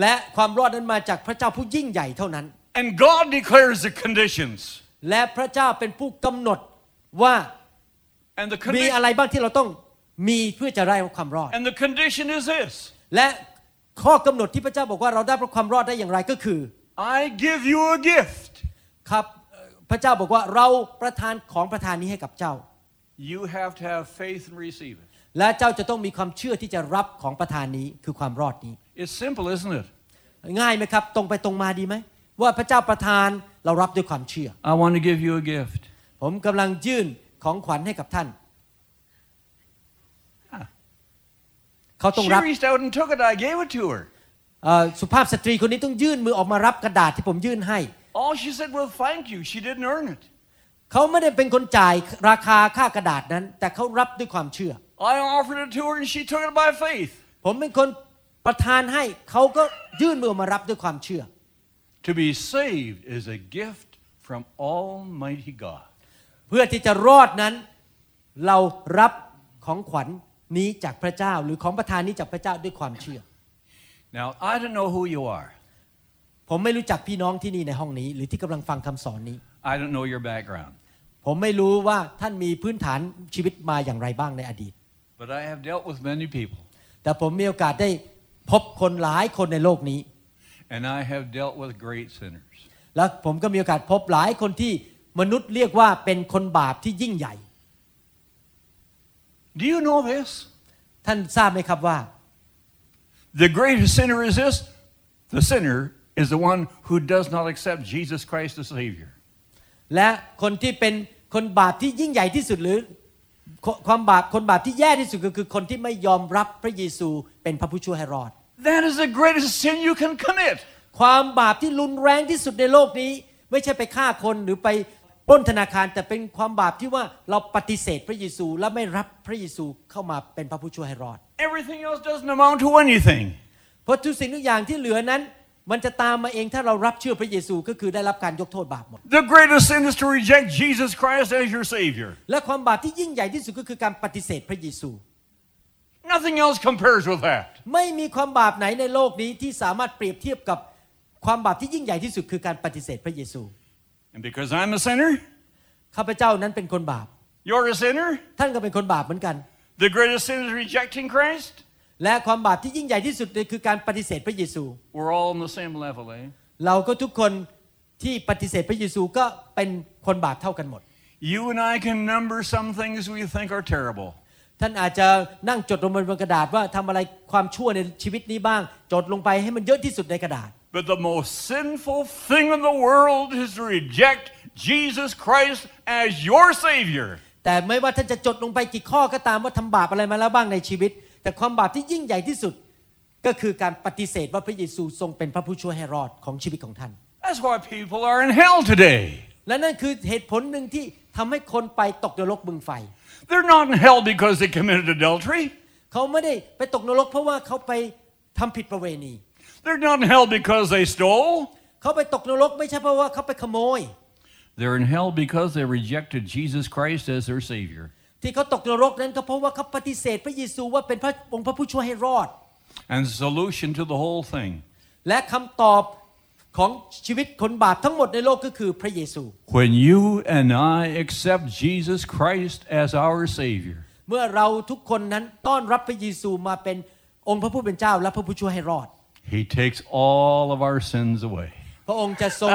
และความรอดนั้นมาจากพระเจ้าผู้ยิ่งใหญ่เท่านั้น And God declares the conditions. และพระเจ้าเป็นผู้กำหนดว่า And the, มี condi- อะไรบ้างที่เราต้อง มีเพื่อจะได้รับความรอด and the condition is this และข้อกำหนดที่พระเจ้าบอกว่าเราได้รับความรอดได้อย่างไรก็คือ I give you a gift. ครับเอ่อพระเจ้าบอกว่าเราประทานของประทานนี้ให้กับเจ้า You have to have faith and receive it. และเจ้าจะต้องมีความเชื่อที่จะรับของประทานนี้คือความรอดนี้ It's simple, isn't it? ง่ายไหมครับ ตรงไปตรงมาดีไหม ว่าพระเจ้าประทานเรารับด้วยความเชื่อ I want to give you a gift. ผมกำลังยื่นของขวัญให้กับท่าน เขาต้อง She รับ reached out and took it. I gave it to her. เอ่อสุภาพสตรีคนนี้ต้องยื่นมือออกมารับกระดาษที่ผมยื่นให้ All she said was thank you. She didn't earn it. เขาไม่ได้เป็นคนจ่ายราคาค่ากระดาษนั้น แต่เขารับด้วยความเชื่อ I offered it to her and she took it by faith. ผมเป็นคนประทานให้เขาก็ยื่นมือมารับด้วยความเชื่อ To be saved is a gift from Almighty God. เพื่อที่จะรอดนั้น เรารับของขวัญ นี้จากพระเจ้าหรือของประทานนี้จากพระเจ้าด้วยความเชื่อ Now, I don't know who you are. ผมไม่รู้จักพี่น้องที่นี่ในห้องนี้ หรือที่กำลังฟังคำสอนนี้ I don't know your background. ผมไม่รู้ว่าท่านมีพื้นฐานชีวิตมาอย่างไรบ้างในอดีต But I have dealt with many people. แต่ผมมีโอกาสได้พบคนหลายคนในโลกนี้ And I have dealt with great sinners. แล้วผมก็มีโอกาสพบหลายคนที่มนุษย์เรียกว่าเป็นคนบาปที่ยิ่งใหญ่ Do you know this? ท่านทราบไหมครับว่า The greatest sinner is this the sinner is the one who does not accept Jesus Christ as Savior. และคนที่เป็นคนบาปที่ยิ่งใหญ่ที่สุดหรือคความบาปคนบาปที่แย่ที่สุดก็คือคนที่ไม่ยอมรับพระเยซูเป็นพระผู้ช่วยให้รอด That is the greatest sin you can commit. ความบาปที่รุนแรงที่สุดในโลกนี้ ไม่ใช่ไปฆ่าคนหรือไป ปล้นธนาคารแต่เป็นความบาปที่ว่าเราปฏิเสธพระเยซูและไม่รับพระเยซูเข้ามาเป็นพระผู้ช่วยให้รอด Everything else doesn't amount to anything. เพราะทุกสิ่งทุกอย่างที่เหลือนั้น มันจะตามมาเองถ้าเรารับเชื่อพระเยซูก็คือได้รับการยกโทษบาปหมด The greatest sin is to reject Jesus Christ as your Savior. และความบาปที่ยิ่งใหญ่ที่สุดก็คือการปฏิเสธพระเยซู Nothing else compares with that. ไม่มีความบาปไหนในโลกนี้ที่สามารถเปรียบเทียบกับความบาปที่ยิ่งใหญ่ที่สุดคือการปฏิเสธพระเยซู And because I'm a sinner, ข้าพเจ้านั้นเป็นคนบาป you're a sinner. ท่านก็เป็นคนบาปเหมือนกัน The greatest sin is rejecting Christ. และความบาปที่ยิ่งใหญ่ที่สุดเลยคือการปฏิเสธพระเยซู We're all on the same level, eh? เราก็ทุกคนที่ปฏิเสธพระเยซูก็เป็นคนบาปเท่ากันหมด You and I can number some things we think are terrible. ท่านอาจจะนั่งจดลงบนกระดาษว่าทำอะไรความชั่วในชีวิตนี้บ้าง จดลงไปให้มันเยอะที่สุดในกระดาษ But the most sinful thing in the world is to reject Jesus Christ as your Savior. แต่ไม่ว่าท่านจะจดลงไปกี่ข้อก็ตามว่าทำบาปอะไรมาแล้วบ้างในชีวิต แต่ความบาปที่ยิ่งใหญ่ที่สุด ก็คือการปฏิเสธว่าพระเยซูทรงเป็นพระผู้ช่วยให้รอดของชีวิตของท่าน That's why people are in hell today. และนั่นคือเหตุผลหนึ่งที่ทำให้คนไปตกนรกบึงไฟ They're not in hell because they committed adultery. เขาไม่ได้ไปตกนรกเพราะว่าเขาไปทำผิดประเวณี They're not in hell because they stole. เขาไปตกนรกไม่ใช่เพราะว่าเขาไปขโมย They're in hell because they rejected Jesus Christ as their Savior. ที่เขาตกนรกนั้นก็เพราะว่าเขาปฏิเสธพระเยซูว่าเป็นพระองค์พระผู้ช่วยให้รอด And the solution to the whole thing. และคำตอบของชีวิตคนบาปทั้งหมดในโลกก็คือพระเยซู When you and I accept Jesus Christ as our Savior, เมื่อเราทุกคนนั้นต้อนรับพระเยซูมาเป็นองค์พระผู้เป็นเจ้าและพระผู้ช่วยให้รอด He takes all of our sins away. พระองค์จะทรง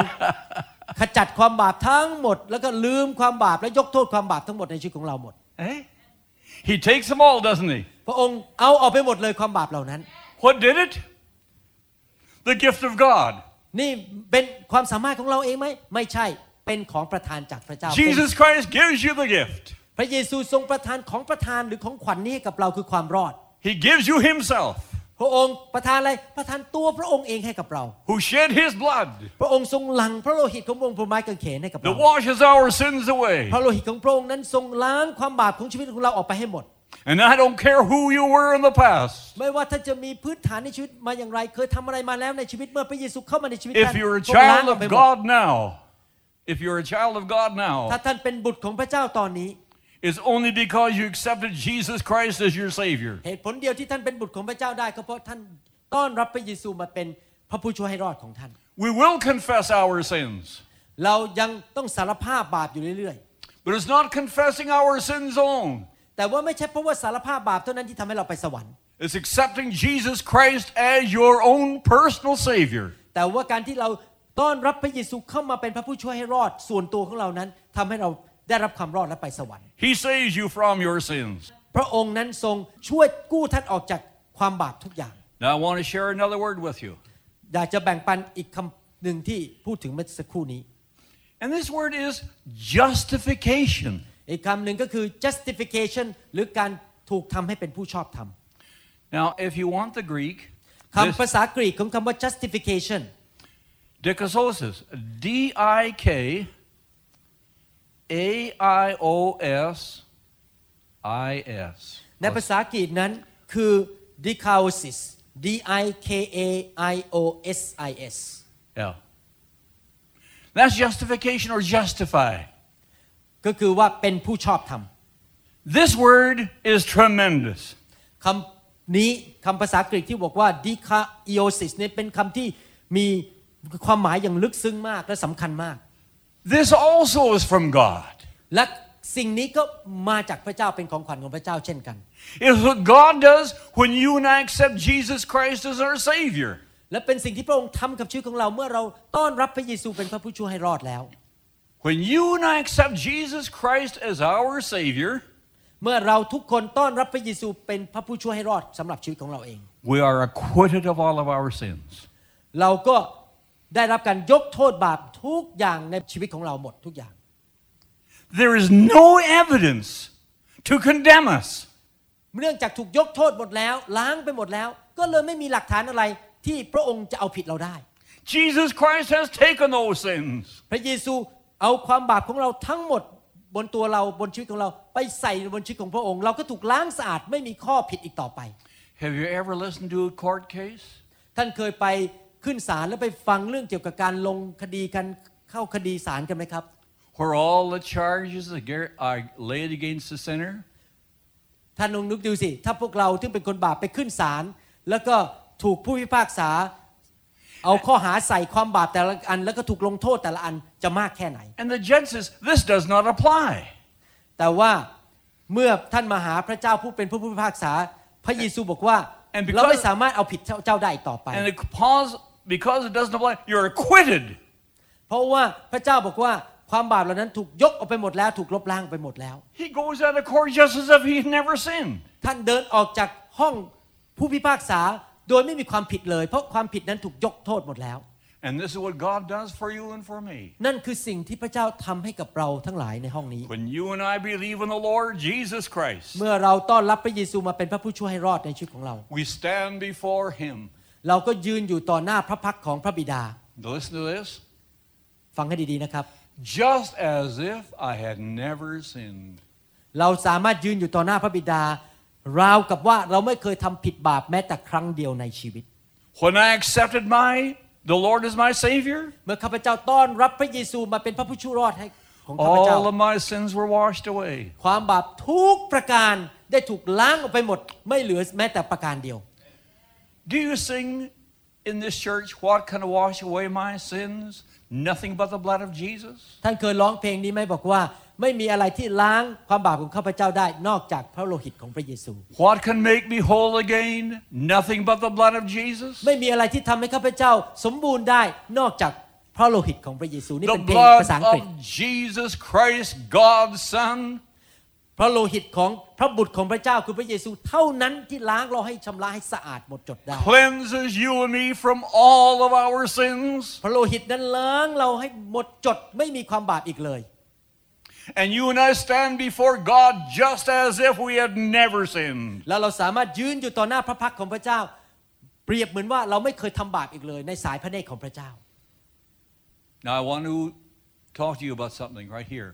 ขจัดความบาปทั้งหมด แล้วก็ลืมความบาปและยกโทษความบาปทั้งหมดในชีวิตของเราหมด Eh? He takes them all, doesn't he? พระองค์เอาออกไปหมดเลยความบาปเหล่านั้น What did it? The gift of God. นี่เป็นความสามารถของเราเองไหมไม่ใช่เป็นของประทานจากพระเจ้า Jesus Christ gives you the gift. พระเยซูทรงประทานของประทานหรือของขวัญนี้ให้กับเราคือความรอด He gives you Himself, พระองค์ประทานอะไรประทานตัวพระองค์เองให้กับเรา who shed His blood พระองค์ทรงหลั่งพระโลหิตของพระองค์บนไม้กางเขนให้กับ that เรา washes our sins away. พระโลหิตของพระองค์นั้นทรงล้างความบาปของชีวิตของเราออกไปให้หมด And I don't care who you were in the past. ไม่ว่าท่านจะมีพื้นฐานในชีวิตมาอย่างไร เคยทำอะไรมาแล้วในชีวิตเมื่อพระเยซูเข้ามาในชีวิต If ท่าน you're a ทรงล้าง child ออก of ไปหมด God now, if you're a child of God ถ้า now, ท่านเป็นบุตรของพระเจ้าตอนนี้ it's only because you accepted Jesus Christ as your Savior. เหตุผลเดียวที่ท่านเป็นบุตรของพระเจ้าได้ก็เพราะท่านต้อนรับพระเยซูมาเป็นพระผู้ช่วยให้รอดของท่าน We will confess our sins, เรายังต้องสารภาพบาปอยู่เรื่อย but it's not confessing our sins alone. ๆแต่ว่าไม่ใช่เพราะว่าสารภาพบาปเท่านั้นที่ทำให้เราไปสวรรค์ It's accepting Jesus Christ as your own personal Savior. แต่ว่าการที่เราต้อนรับพระเยซูเข้ามาเป็นพระผู้ช่วยให้รอดส่วนตัวของเรานั้นทำให้เรา ได้รับความรอดและไปสวรรค์ He saves you from your sins. พระองค์นั้นทรงช่วยกู้ท่านออกจากความบาปทุกอย่าง Now, I want to share another word with you. อยากจะแบ่งปันอีกคำหนึ่งที่พูดถึงเมื่อสักครู่นี้ And this word is justification. อีกคำหนึ่งก็คือ justification หรือการถูกทำให้เป็นผู้ชอบธรรม Now, if you want the Greek, คำภาษากรีกของคำว่า justification dikasosis, D I K A I O S I S. ในภาษากรีกนั้นคือ dikausis d i k a i o s i s Yeah. That's justification or justify. ก็คือว่าเป็นผู้ชอบธรรม This word is tremendous. คำนี้คำภาษากรีกที่บอกว่า dikaiosis เนี่ยเป็นคำที่มีความหมายอย่างลึกซึ้งมากและสำคัญมาก This also is from God. และสิ่งนี้ก็มาจากพระเจ้าเป็นของขวัญของพระเจ้าเช่นกัน It's what God does when you and I accept Jesus Christ as our Savior. และเป็นสิ่งที่พระองค์ทำกับชีวิตของเราเมื่อเราต้อนรับพระเยซูเป็นพระผู้ช่วยให้รอดแล้ว When you and I accept Jesus Christ as our Savior, เมื่อเราทุกคนต้อนรับพระเยซูเป็นพระผู้ช่วยให้รอดสำหรับชีวิตของเราเอง we are acquitted of all of our sins. เราก็ ได้รับการยกโทษบาปทุกอย่างในชีวิตของเราหมดทุกอย่าง There is no evidence to condemn us. เนื่องจากถูกยกโทษหมดแล้ว ล้างไปหมดแล้ว ก็เลยไม่มีหลักฐานอะไรที่พระองค์จะเอาผิดเราได้ Jesus Christ has taken those sins. พระเยซูเอาความบาปของเราทั้งหมดบนตัวเราบนชีวิตของเราไปใส่บนชีวิตของพระองค์ เราก็ถูกล้างสะอาดไม่มีข้อผิดอีกต่อไป Have you ever listened to a court case? ท่านเคยไป ขึ้นศาลแล้วไปฟังเรื่องเกี่ยวกับการลงคดีกันเข้าคดีศาลกันไหมครับ Where all the charges are laid against the sinner? ท่านลองนึกดูสิ ถ้าพวกเราที่เป็นคนบาปไปขึ้นศาลแล้วก็ถูกผู้พิพากษา เอาข้อหาใส่ความบาปแต่ละอัน แล้วก็ถูกลงโทษแต่ละอันจะมากแค่ไหน And the judge says, This does not apply. แต่ว่าเมื่อท่านมาหาพระเจ้าผู้เป็นผู้พิพากษา พระเยซูบอกว่า And because- เราไม่สามารถเอาผิดเจ้าได้อีกต่อไป And it pause, because it doesn't apply, you're acquitted. เพราะว่าพระเจ้าบอกว่าความบาปเหล่านั้นถูกยกออกไปหมดแล้วถูกลบล้างไปหมดแล้ว He goes out of court just as if he'd never sinned. ท่านเดินออกจากห้องผู้พิพากษาโดยไม่มีความผิดเลย เพราะความผิดนั้นถูกยกโทษหมดแล้ว And this is what God does for you and for me. นั่นคือสิ่งที่พระเจ้าทำให้กับเราทั้งหลายในห้องนี้ When you and I believe in the Lord Jesus Christ, เมื่อเราต้อนรับพระเยซูมาเป็นพระผู้ช่วยให้รอดในชีวิตของเรา we stand before Him. เราก็ยืนอยู่ต่อหน้าพระพักตร์ของพระบิดา Listen to this. ฟังให้ดีๆนะครับ Just as if I had never sinned. เราสามารถยืนอยู่ต่อหน้าพระบิดาราวกับว่าเราไม่เคยทำผิดบาปแม้แต่ครั้งเดียวในชีวิต When I accepted my the Lord is my Savior, เมื่อข้าพเจ้าต้อนรับพระเยซูมาเป็นพระผู้ช่วยรอดให้ของข้าพเจ้า all of my sins were washed away. ความบาปทุกประการได้ถูกล้างออกไปหมด ไม่เหลือแม้แต่ประการเดียว Do you sing in this church, What can wash away my sins? Nothing but the blood of Jesus. ท่านเคยร้องเพลงนี้ไหมบอกว่า ไม่มีอะไรที่ล้างความบาปของข้าพเจ้าได้นอกจากพระโลหิตของพระเยซู What can make me whole again? Nothing but the blood of Jesus. ไม่มีอะไรที่ทำให้ข้าพเจ้าสมบูรณ์ได้นอกจากพระโลหิตของพระเยซูนี่ The เป็นเพลง blood ภาษาอังกฤษ of Jesus Christ, God's Son, พระโลหิตของพระบุตรของพระเจ้าคือพระเยซูเท่านั้นที่ล้างเราให้ชำระให้สะอาดหมดจดได้ cleanses you and me from all of our sins. พระโลหิตนั้นล้างเราให้หมดจดไม่มีความบาปอีกเลย And you and I stand before God just as if we had never sinned. แล้วเราสามารถยืนอยู่ต่อหน้าพระพักตร์ของพระเจ้า เปรียบเหมือนว่าเราไม่เคยทำบาปอีกเลยในสายพระเนตรของพระเจ้า Now, I want to talk to you about something right here.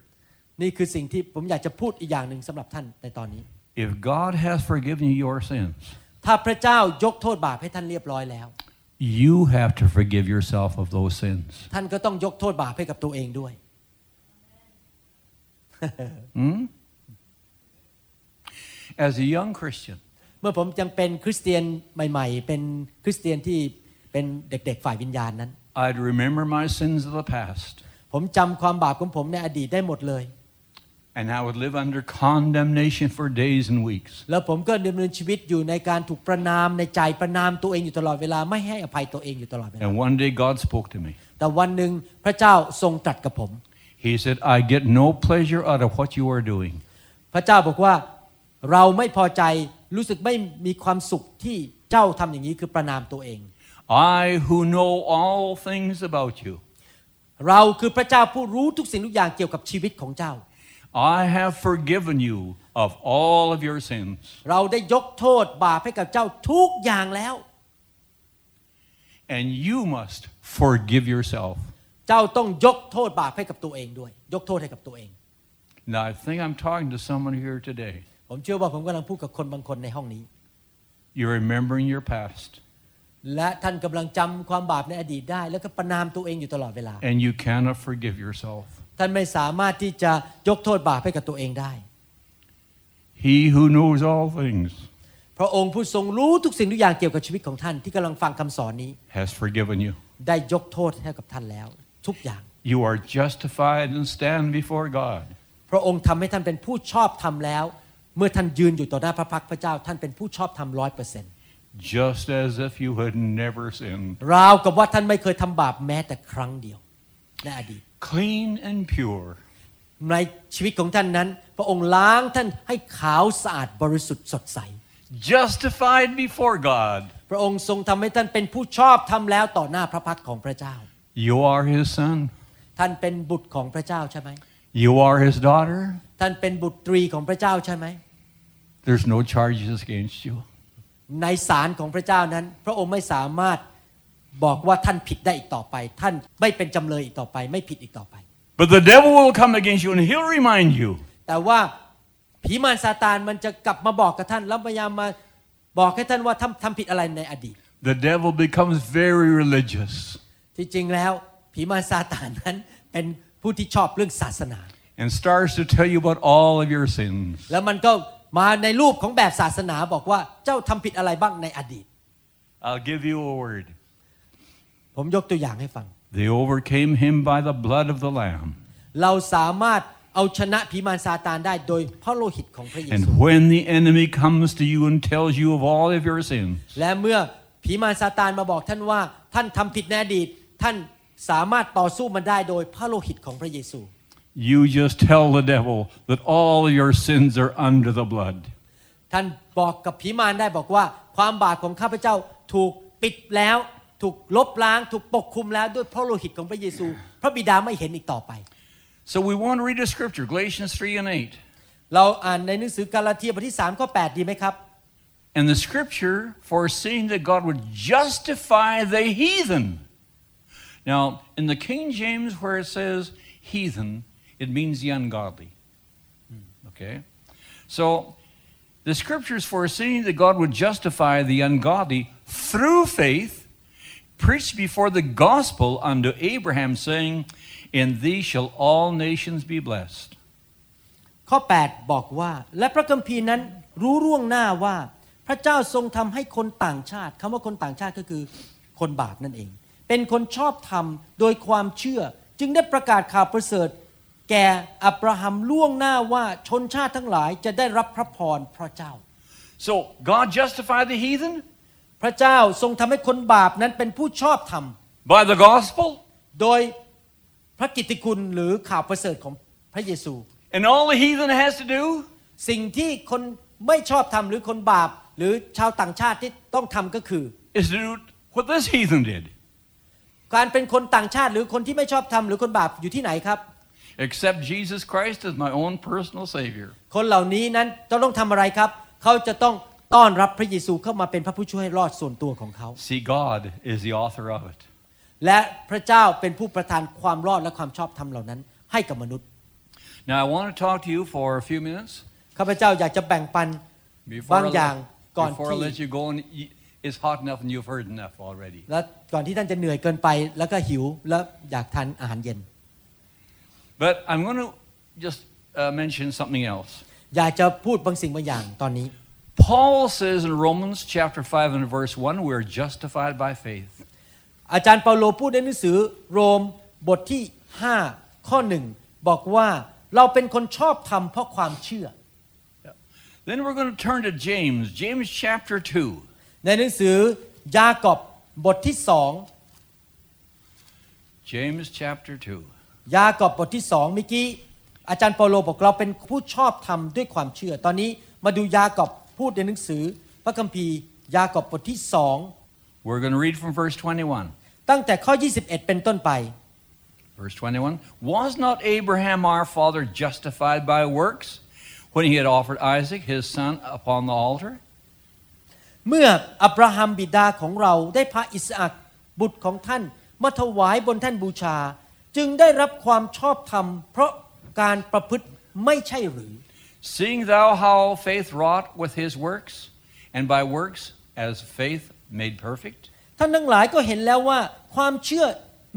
นี่คือสิ่งที่ผมอยากจะพูดอีกอย่างหนึ่งสำหรับท่านในตอนนี้ If God has forgiven you your sins, ถ้าพระเจ้ายกโทษบาปให้ท่านเรียบร้อยแล้ว you have to forgive yourself of those sins. ท่านก็ต้องยกโทษบาปให้กับตัวเองด้วย As a young Christian, เมื่อผมยังเป็นคริสเตียนใหม่ ๆ เป็นคริสเตียนที่เป็นเด็กๆฝ่ายวิญญาณนั้น I'd remember my sins of the past, ผมจำความบาปของผมในอดีตได้หมดเลย and I would live under condemnation for days and weeks. แล้วผมก็ดำเนินชีวิตอยู่ในการถูกประนามในใจประนามตัวเองอยู่ตลอดเวลาไม่ให้อภัยตัวเองอยู่ตลอดเวลา And one day God spoke to me. แต่วันหนึ่งพระเจ้าทรงตรัสกับผม He said, I get no pleasure out of what you are doing. พระเจ้าบอกว่าเราไม่พอใจรู้สึกไม่มีความสุขที่เจ้าทำอย่างนี้คือประนามตัวเอง I, who know all things about you, เราคือพระเจ้าผู้รู้ทุกสิ่งทุกอย่างเกี่ยวกับชีวิตของเจ้า I have forgiven you of all of your sins. เราได้ยกโทษบาปให้กับเจ้าทุกอย่างแล้ว And you must forgive yourself. เจ้าต้องยกโทษบาปให้กับตัวเองด้วย ยกโทษให้กับตัวเอง Now, I think I'm talking to someone here today. ผมเชื่อว่าผมกำลังพูดกับคนบางคนในห้องนี้ You're remembering your past, และท่านกำลังจำความบาปในอดีตได้ แล้วก็ประนามตัวเองอยู่ตลอดเวลา and you cannot forgive yourself. ท่านไม่สามารถที่จะยกโทษบาปให้กับตัวเองได้ He who knows all things พระองค์ผู้ทรงรู้ทุกสิ่งทุกอย่างเกี่ยวกับชีวิตของท่านที่กำลังฟังคำสอนนี้ has forgiven you. ได้ยกโทษให้กับท่านแล้ว ทุกอย่าง You are justified and stand before God. พระองค์ทำให้ท่านเป็นผู้ชอบทำแล้ว เมื่อท่านยืนอยู่ต่อหน้าพระพักตร์พระเจ้าท่านเป็นผู้ชอบทำร้อยเปอร์เซ็นต์ just as if you had never sinned. ราวกับว่าท่านไม่เคยทำบาปแม้แต่ครั้งเดียวในอดีต Clean and pure. ในชีวิตของท่านนั้น พระองค์ล้างท่านให้ขาวสะอาดบริสุทธิ์สดใส Justified before God. พระองค์ทรงทำให้ท่านเป็นผู้ชอบทำแล้วต่อหน้าพระพักตร์ของพระเจ้า You are his son. ท่านเป็นบุตรของพระเจ้าใช่ไหม You are his daughter. ท่านเป็นบุตรีของพระเจ้าใช่ไหม There's no charges against you. ในศาลของพระเจ้านั้น พระองค์ไม่สามารถ บอกว่าท่านผิดได้อีกต่อไป ท่านไม่เป็นจำเลยอีกต่อไป ไม่ผิดอีกต่อไป But the devil will come against you and he'll remind you แต่ว่าผีมารซาตานมันจะกลับมาบอกกับท่านแล้วพยายามมาบอกให้ท่านว่าทำทำผิดอะไรในอดีต the devil becomes very religious ที่จริงแล้วผีมารซาตานนั้นเป็นผู้ที่ชอบเรื่องศาสนา and starts to tell you about all of your sins. แล้วมันก็มาในรูปของแบบศาสนาบอกว่าเจ้าทำผิดอะไรบ้างในอดีต I'll give you a word. ผมยกตัวอย่างให้ฟัง They overcame him by the blood of the Lamb. เราสามารถเอาชนะผีมารซาตานได้โดยพระโลหิตของพระเยซู And when the enemy comes to you and tells you of all of your sins, และเมื่อผีมารซาตานมาบอกท่านว่าท่านทำผิดในอดีตท่านสามารถต่อสู้มันได้โดยพระโลหิตของพระเยซู you just tell the devil that all of your sins are under the blood. ท่านบอกกับผีมารได้บอกว่าความบาปของข้าพเจ้าถูกปิดแล้ว ถูกลบล้าง ถูกปกคลุมแล้วด้วยพระโลหิตของพระเยซู พระบิดาไม่เห็นอีกต่อไป So we want to read a scripture, Galatians 3 and 8. เราอ่านในหนังสือกาลาเทียบทที่3ข้อ8ดีไหมครับ And the scripture foreseeing that God would justify the heathen. Now, in the King James, where it says heathen, it means the ungodly. Okay? So, the scriptures foreseeing that God would justify the ungodly through faith preached before the gospel unto Abraham, saying, In thee shall all nations be blessed. ข้อ 8 บอกว่า และพระคัมภีร์นั้นรู้ร่วงหน้าว่า พระเจ้าทรงทำให้คนต่างชาติคำว่าคนต่างชาติก็คือคนบาปนั่นเอง เป็นคนชอบธรรมโดยความเชื่อ จึงได้ประกาศข่าวประเสริฐ แก่อับราฮัมล่วงหน้าว่าชนชาติทั้งหลายจะได้รับพระพรพระเจ้า So God justified the heathen พระเจ้าทรงทำให้คนบาปนั้นเป็นผู้ชอบธรรม by the gospel, โดยพระกิตติคุณหรือข่าวประเสริฐของพระเยซู and all the heathen has to do สิ่งที่คนไม่ชอบทำหรือคนบาปหรือชาวต่างชาติที่ต้องทำก็คือ is to do what this heathen did. การเป็นคนต่างชาติหรือคนที่ไม่ชอบทำหรือคนบาปอยู่ที่ไหนครับ Accept Jesus Christ as my own personal Savior. คนเหล่านี้นั้นจะต้องทำอะไรครับ เขาจะต้อง ต้อนรับพระเยซูเข้ามาเป็นพระผู้ช่วยให้รอดส่วนตัวของเขา See, God is the author of it. และพระเจ้าเป็นผู้ประทานความรอดและความชอบธรรมเหล่านั้นให้กับมนุษย์ Now, I want to talk to you for a few minutes ข้าพเจ้าอยากจะแบ่งปัน before, บาง I, อย่าง let, ก่อน before I ที่ let you go. And y- it's hot enough, and you've heard enough already. และก่อนที่ท่านจะเหนื่อยเกินไปแล้วก็หิวแล้วอยากทานอาหารเย็น But I'm going to just uh, mention something else. อยากจะพูดบางสิ่งบางอย่างตอนนี้ Paul says in Romans chapter 5 and verse 1, we're justified by faith. อาจารย์เปาโลพูดในหนังสือโรมบทที่ 5 ข้อหนึ่งบอกว่าเราเป็นคนชอบธรรมเพราะความเชื่อ Then we're going to turn to James, James chapter 2. ในหนังสือยากอบบทที่สอง James chapter 2. ยากอบบทที่สองเมื่อกี้อาจารย์เปาโลบอกเราเป็นผู้ชอบธรรมด้วยความเชื่อ ตอนนี้มาดูยากอบ พูดในหนังสือพระคัมภีร์ยากอบบทที่สอง We're going to read from verse 21. ตั้งแต่ข้อ 21 เป็นต้นไป Verse 21 Was not Abraham our father justified by works when he had offered Isaac his son upon the altar? เมื่ออับราฮัมบิดาของเราได้พระอิสอักบุตรของท่านมาถวายบนแท่นบูชา จึงได้รับความชอบธรรม เพราะการประพฤติไม่ใช่หรือ Seeing thou how faith wrought with his works, and by works as faith made perfect? ท่านทั้งหลายก็เห็นแล้วว่าความเชื่อ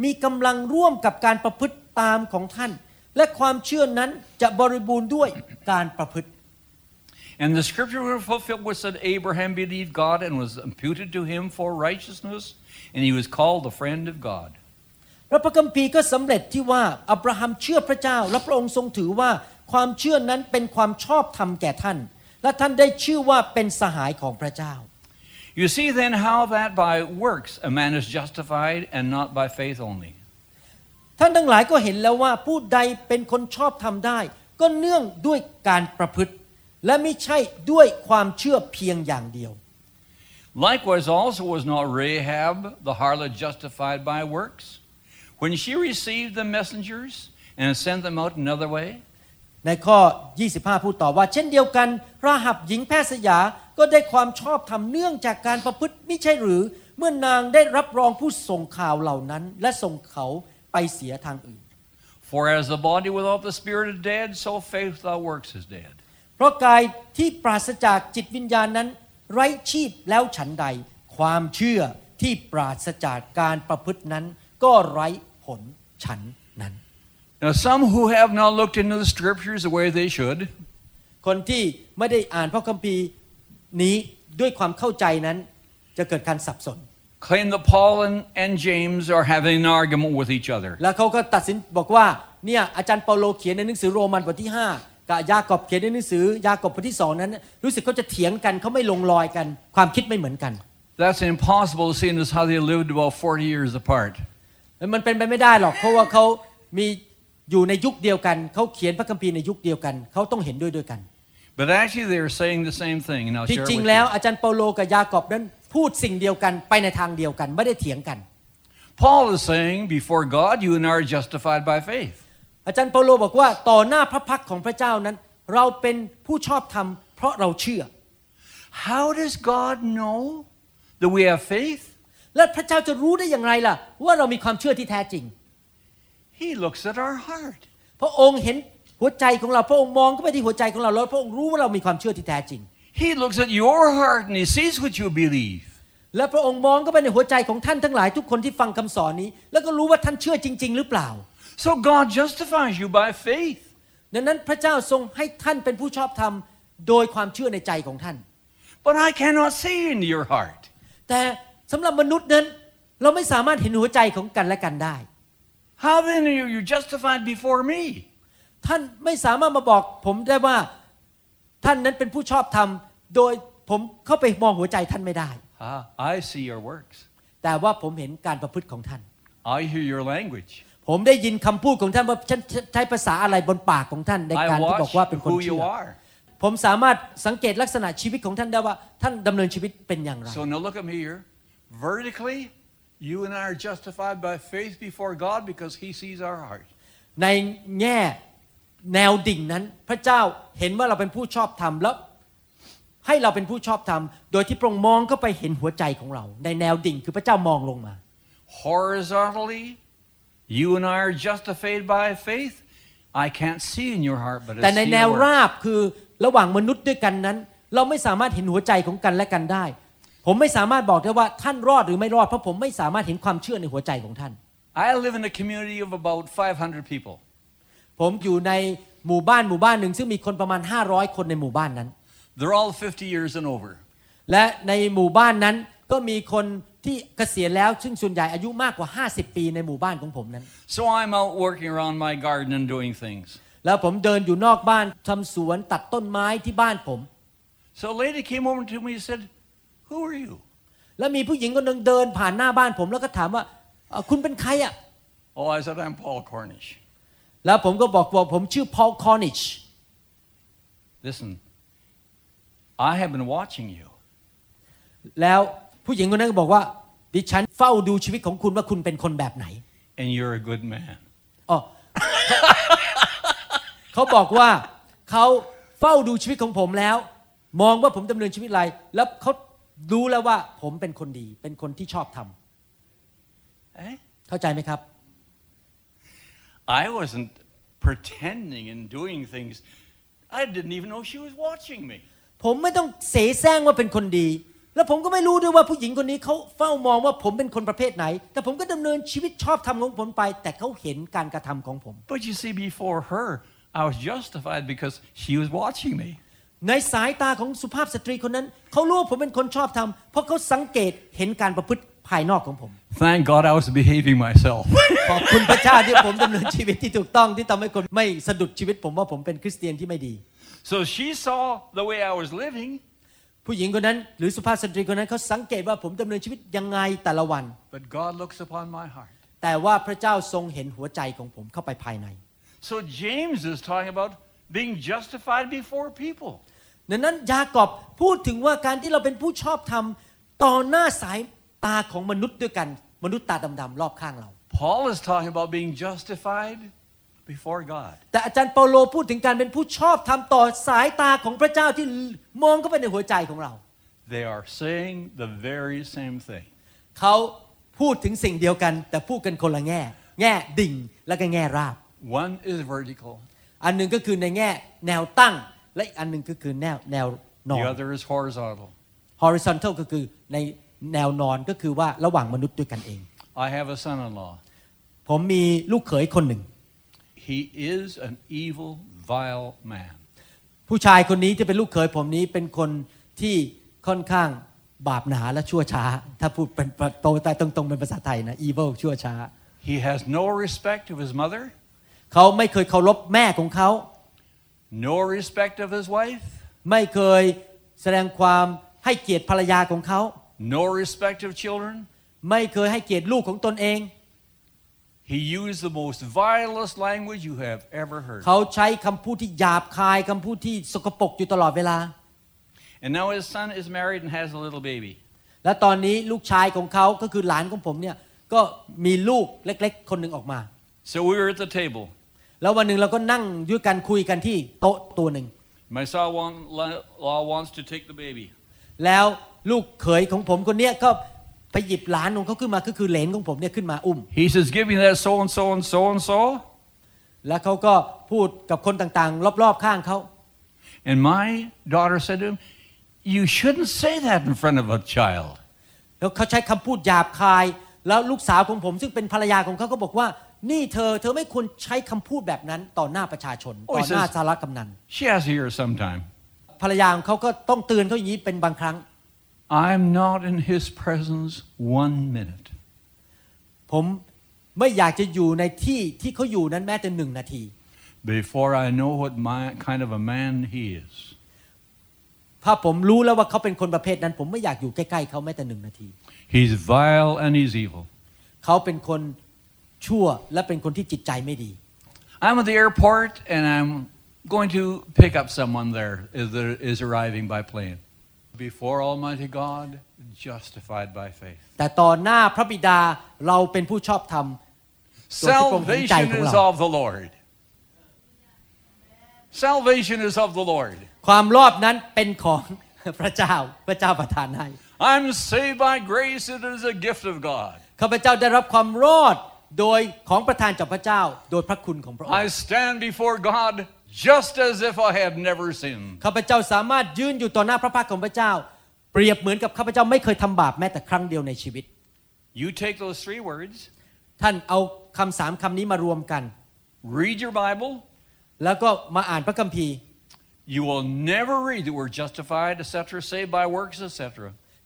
มีกำลังร่วมกับการประพฤติตามของท่าน และความเชื่อนั้นจะบริบูรณ์ด้วยการประพฤติ And the scripture was fulfilled which said Abraham believed God and was imputed to him for righteousness, and he was called the friend of God. และพระคัมภีร์ก็สำเร็จที่ว่าอับราฮัมเชื่อพระเจ้า และพระองค์ทรงถือว่า ความเชื่อนั้นเป็นความชอบธรรมแก่ท่าน และท่านได้ชื่อว่าเป็นสหายของพระเจ้า You see then how that by works a man is justified and not by faith only. ท่านทั้งหลายก็เห็นแล้วว่าผู้ใดเป็นคนชอบธรรมได้ ก็เนื่องด้วยการประพฤติ และไม่ใช่ด้วยความเชื่อเพียงอย่างเดียว Likewise, also was not Rahab the harlot justified by works when she received the messengers and sent them out another way? ในข้อ 25 พูดต่อว่า เช่นเดียวกันราหับหญิงแพทย์สยาก็ได้ความชอบธรรมเนื่องจากการประพฤติไม่ใช่หรือ เมื่อนางได้รับรองผู้ส่งข่าวเหล่านั้น และส่งเขาไปเสียทางอื่น For as the body without the spirit is dead, so faith without works is dead. เพราะกายที่ปราศจากจิตวิญญาณนั้น ไร้ชีพแล้วฉันใด ความเชื่อที่ปราศจากการประพฤตินั้น ก็ไร้ผลฉันนั้น Now, some who have not looked into the scriptures the way they should คนที่ไม่ได้อ่านพระคัมภีร์นี้ด้วยความเข้าใจนั้นจะเกิดการสับสน claim that Paul and, and James are having an argument with each other. แล้วเขาก็ตัดสินบอกว่าเนี่ยอาจารย์เปาโลเขียนในหนังสือโรมันบทที่ 5กับยากอบเขียนในหนังสือยากอบบทที่สองนั้น รู้สึกเขาจะเถียงกันเขาไม่ลงรอยกัน ความคิดไม่เหมือนกัน That's impossible seeing as how they lived about 40 years apart. แล้วมันเป็นไปไม่ได้หรอกเพราะว่าเขามี อยู่ในยุคเดียวกันเขาเขียนพระคัมภีร์ในยุคเดียวกันเขาต้องเห็นด้วยด้วยกัน But actually, they are saying the same thing. And I'll ที่ share จริง with แล้ว you. อาจารย์เปาโลกับยากอบนั้นพูดสิ่งเดียวกันไปในทางเดียวกันไม่ได้เถียงกัน Paul is saying, before God, you and I are justified by faith. อาจารย์เปาโลบอกว่าต่อหน้าพระพักตร์ของพระเจ้านั้น เราเป็นผู้ชอบธรรมเพราะเราเชื่อ How does God know that we have faith? และพระเจ้าจะรู้ได้อย่างไรล่ะ ว่าเรามีความเชื่อที่แท้จริง He looks at our heart. พระองค์เห็นหัวใจของเรา พระองค์มองเข้าไปที่หัวใจของเรา แล้วพระองค์รู้ว่าเรามีความเชื่อที่แท้จริง He looks at your heart and he sees what you believe. และพระองค์มองก็ไปในหัวใจของท่านทั้งหลายทุกคนที่ฟังคำสอนนี้ แล้วก็รู้ว่าท่านเชื่อจริง ๆ หรือเปล่า So God justifies you by faith. ดังนั้นพระเจ้าทรงให้ท่านเป็นผู้ชอบธรรมโดยความเชื่อในใจของท่าน But I cannot see into your heart. แต่สำหรับมนุษย์นั้น เราไม่สามารถเห็นหัวใจของกันและกันได้ How then are you justified before me? ท่านไม่สามารถมาบอกผมได้ว่าท่านนั้นเป็นผู้ชอบธรรมโดยผมเข้าไปมองหัวใจท่านไม่ได้ Ah, I see your works. แต่ว่าผมเห็นการประพฤติของท่าน I hear your language. ผมได้ยินคำพูดของท่านว่าฉันใช้ภาษาอะไรบนปากของท่านใน I การที่บอก watch ว่าเป็นคน who เชื่ you อ are. ผมสามารถสังเกตลักษณะชีวิตของท่านได้ว่าท่านดำเนินชีวิตเป็นอย่างไร So now look at me here. Vertically, you and I are justified by faith before God because He sees our heart. ในแง่แนวดิ่งนั้นพระเจ้าเห็นว่าเราเป็นผู้ชอบธรรมแล้วให้เราเป็นผู้ชอบธรรมโดยที่พระองค์มองเข้าไปเห็นหัวใจของเรา ในแนวดิ่งคือพระเจ้ามองลงมา Horizontally, you and I are justified by faith. I can't see in your heart, but แต่ I ใน see แนว your รา works. บคือระหว่างมนุษย์ด้วยกันนั้น เราไม่สามารถเห็นหัวใจของกันและกันได้ ผมไม่สามารถบอกได้ว่าท่านรอดหรือไม่รอดเพราะผมไม่สามารถเห็นความเชื่อในหัวใจของท่าน I live in a community of about 500 people. ผมอยู่ในหมู่บ้านหมู่บ้านหนึ่งซึ่งมีคนประมาณ 500 คนในหมู่บ้านนั้น They're all 50 years and over. และในหมู่บ้านนั้นก็มีคนที่เกษียณแล้วซึ่งส่วนใหญ่อายุมากกว่า 50 ปีในหมู่บ้านของผมนั้น So I'm out working around my garden and doing things. แล้วผมเดินอยู่นอกบ้านทำสวนตัดต้นไม้ที่บ้านผม So a lady came over to me and said, Who are you? แล้วมีผู้หญิงคนหนึ่งเดินผ่านหน้าบ้านผมแล้วก็ถามว่าเอ่อคุณเป็นใครอะ Oh, I said, I'm Paul Cornish. แล้วผมก็บอกว่าผมชื่อ Paul Cornish Listen, I have been watching you. แล้วผู้หญิงคนนั้นก็บอกว่า ดิฉันเฝ้าดูชีวิตของคุณว่าคุณเป็นคนแบบไหน and you're a good man. อ๋อเขาบอกว่าเขาเฝ้าดูชีวิตของผมแล้ว มองว่าผมดำเนินชีวิตอะไร แล้วเขา รู้แล้วว่าผมเป็นคนดี เป็นคนที่ชอบทำ Eh? เข้าใจไหมครับ I wasn't pretending and doing things. I didn't even know she was watching me. ผมไม่ต้องเสแสร้งว่าเป็นคนดี แล้วผมก็ไม่รู้ด้วยว่าผู้หญิงคนนี้เขาเฝ้ามองว่าผมเป็นคนประเภทไหน แต่ผมก็ดำเนินชีวิตชอบทำของผมไป แต่เขาเห็นการกระทำของผม But you see, before her, I was justified because she was watching me. ในสายตาของสุภาพสตรีคนนั้นเขารู้ว่าผมเป็นคนชอบทำเพราะเขาสังเกตเห็นการประพฤติภายนอกของผม Thank God I was behaving myself. ขอบคุณพระเจ้าที่ผมดำเนินชีวิตที่ถูกต้องที่ทำให้คนไม่สะดุดชีวิตผมว่าผมเป็นคริสเตียนที่ไม่ดี so she saw the way I was living, ผู้หญิงคนนั้นหรือสุภาพสตรีคนนั้นเขาสังเกตว่าผมดำเนินชีวิตยังไงแต่ละวัน but God looks upon my heart. แต่ว่าพระเจ้าทรงเห็นหัวใจของผมเข้าไปภายใน So James is talking about being justified before people. ดังนั้นยากอบพูดถึงว่าการที่เราเป็นผู้ชอบธรรมต่อหน้าสายตาของมนุษย์ด้วยกัน มนุษย์ตาดำๆรอบข้างเรา Paul is talking about being justified before God. แต่อาจารย์เปาโลพูดถึงการเป็นผู้ชอบธรรมต่อสายตาของพระเจ้าที่มองเข้าไปในหัวใจของเรา They are saying the very same thing. เขาพูดถึงสิ่งเดียวกันแต่พูดกันคนละแง่ แง่ดิ่งและก็แง่ราบ One is vertical, อันหนึ่งก็คือในแง่แนวตั้ง และอีกอันหนึ่งก็คือแนวแนวนอ the น other is horizontal. horizontal ก็คือในแนวนอนก็คือว่าระหว่างมนุษย์ด้วยกันเอง I have a son in law. ผมมีลูกเขยคนหนึ่ง He is an evil, vile man. ผู้ชายคนนี้ที่เป็นลูกเขยผมนี้เป็นคนที่ค่อนข้างบาปหนาและชั่วช้า ถ้าพูดเป็นโตแต่ตรงๆเป็นภาษาไทยนะ evil ชั่วช้า He has no respect of his mother, เขาไม่เคยเคารพแม่ของเขา no respect of his wife, ไม่เคยแสดงความให้เกียรติภรรยาของเขา no respect of children. ไม่เคยให้เกียรติลูกของตนเอง He used the most vilest language you have ever heard. เขาใช้คำพูดที่หยาบคายคำพูดที่สกปรกอยู่ตลอดเวลา And now his son is married and has a little baby. และตอนนี้ลูกชายของเขาก็คือหลานของผมเนี่ยก็มีลูกเล็ก ๆ คนหนึ่งออกมา So we were at the table. แล้ววันหนึ่งเราก็นั่งด้วยกันคุยกันที่โต๊ะตัวหนึ่ง My son-in-law wants to take the baby. แล้วลูกเขยของผมคนเนี้ยก็ไปหยิบหลานของเขาขึ้นมาก็คือเหลนของผมเนี่ยขึ้นมาอุ้ม He says, "Give me that so and so and so and so." แล้วเขาก็พูดกับคนต่างๆ รอบๆข้างเขา And my daughter said to him, "You shouldn't say that in front of a child." แล้วเขาใช้คำพูดหยาบคาย แล้วลูกสาวของผมซึ่งเป็นภรรยาของเขาก็บอกว่า นี่เธอเธอไม่ควรใช้คำพูดแบบนั้นต่อหน้าประชาชน ต่อหน้าสารกำนัน She has to hear it sometime. ภรรยาของเขาก็ต้องเตือนเขาอย่างนี้เป็นบางครั้ง I'm not in his presence one minute. ผมไม่อยากจะอยู่ในที่ที่เขาอยู่นั้นแม้แต่หนึ่งนาที before I know what my, kind of a man he is. ถ้าผมรู้แล้วว่าเขาเป็นคนประเภทนั้น ผมไม่อยากอยู่ใกล้ๆเขาแม้แต่หนึ่งนาที He's vile and he's evil. เขาเป็นคน ชั่วและเป็นคนที่จิตใจไม่ดี I'm at the airport and I'm going to pick up someone there is, that is arriving by plane. Before Almighty God, justified by faith. แต่ต่อหน้าพระบิดาเราเป็นผู้ชอบธรรมโดยที่พระองค์เห็นใจ Salvation ของ is เรา of the Lord. Salvation is of the Lord. ความรอดนั้นเป็นของพระเจ้าพระเจ้าประทานให้ I'm saved by grace. It is a gift of God. ข้าพเจ้าได้รับความรอด โดยของประทานจากพระเจ้าโดยพระคุณของพระองค์ I stand before God just as if I had never sinned. ข้าพเจ้าสามารถยืนอยู่ต่อหน้าพระพักตร์ของพระเจ้า เปรียบเหมือนกับข้าพเจ้าไม่เคยทำบาปแม้แต่ครั้งเดียวในชีวิต You take those three words, ท่านเอาคำสามคำนี้มารวมกัน read your Bible, แล้วก็มาอ่านพระคัมภีร์ you will never read that we're justified, etc., saved by works, etc.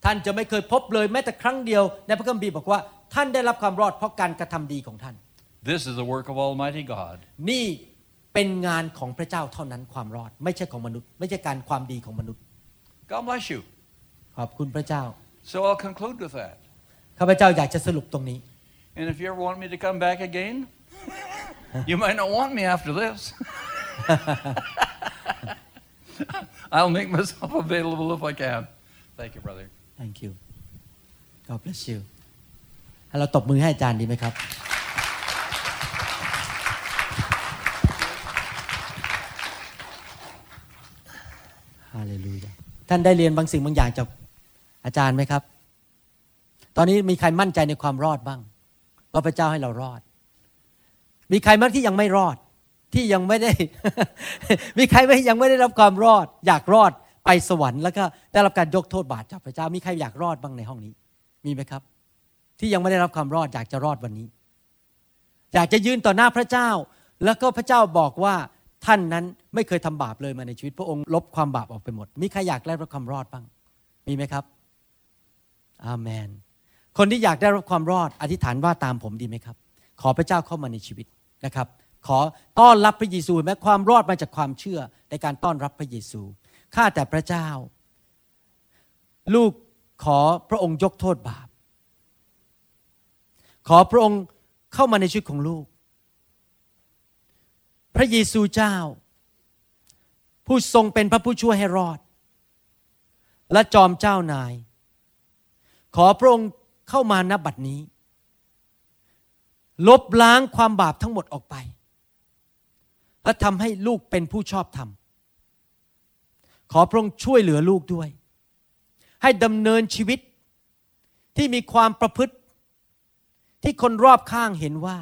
ท่านจะไม่เคยพบเลยแม้แต่ครั้งเดียวในพระคัมภีร์บอกว่า ท่านได้รับความรอดเพราะการกระทำดีของท่าน This is the work of Almighty God. นี่เป็นงานของพระเจ้าเท่านั้นความรอด ไม่ใช่ของมนุษย์ ไม่ใช่การความดีของมนุษย์ God bless you. ขอบคุณพระเจ้า So I'll conclude with that. ข้าพเจ้าอยากจะสรุปตรงนี้ And if you ever want me to come back again, you might not want me after this. I'll make myself available if I can. Thank you, brother. Thank you God bless you ให้ เราตบมือให้อาจารย์ดีไหมครับ ฮาเลลูยา ท่านได้เรียนบางสิ่งบางอย่างจากอาจารย์ไหมครับ ตอนนี้มีใครมั่นใจในความรอดบ้างว่าพระเจ้าให้เรารอด มีใครบ้างที่ยังไม่รอด ที่ยังไม่ได้ มีใครไหมยังไม่ได้รับความรอด อยากรอดไปสวรรค์แล้วก็ได้รับการยกโทษบาปจากพระเจ้า มีใครอยากรอดบ้างในห้องนี้ มีไหมครับ ที่ยังไม่ได้รับความรอดอยากจะรอดวันนี้ อยากจะยืนต่อหน้าพระเจ้า แล้วก็พระเจ้าบอกว่าท่านนั้นไม่เคยทำบาปเลยมาในชีวิต พระองค์ลบความบาปออกไปหมด มีใครอยากได้รับความรอดบ้าง มีไหมครับ อาเมน คนที่อยากได้รับความรอดอธิษฐานว่าตามผมดีไหมครับ ขอพระเจ้าเข้ามาในชีวิตนะครับ ขอต้อนรับพระเยซูแม้ความรอดมาจากความเชื่อในการต้อนรับพระเยซูข้าแต่พระเจ้า ลูกขอพระองค์ยกโทษบาป ขอพระองค์เข้ามาในชีวิตของลูก พระเยซูเจ้า ผู้ทรงเป็นพระผู้ช่วยให้รอด และจอมเจ้านาย ขอพระองค์เข้ามาณบัดนี้ ลบล้างความบาปทั้งหมดออกไป และทำให้ลูกเป็นผู้ชอบธรรม ขอพระองค์ช่วยเหลือลูกด้วย ให้ดำเนินชีวิตที่มีความประพฤติ ที่คนรอบข้างเห็นว่า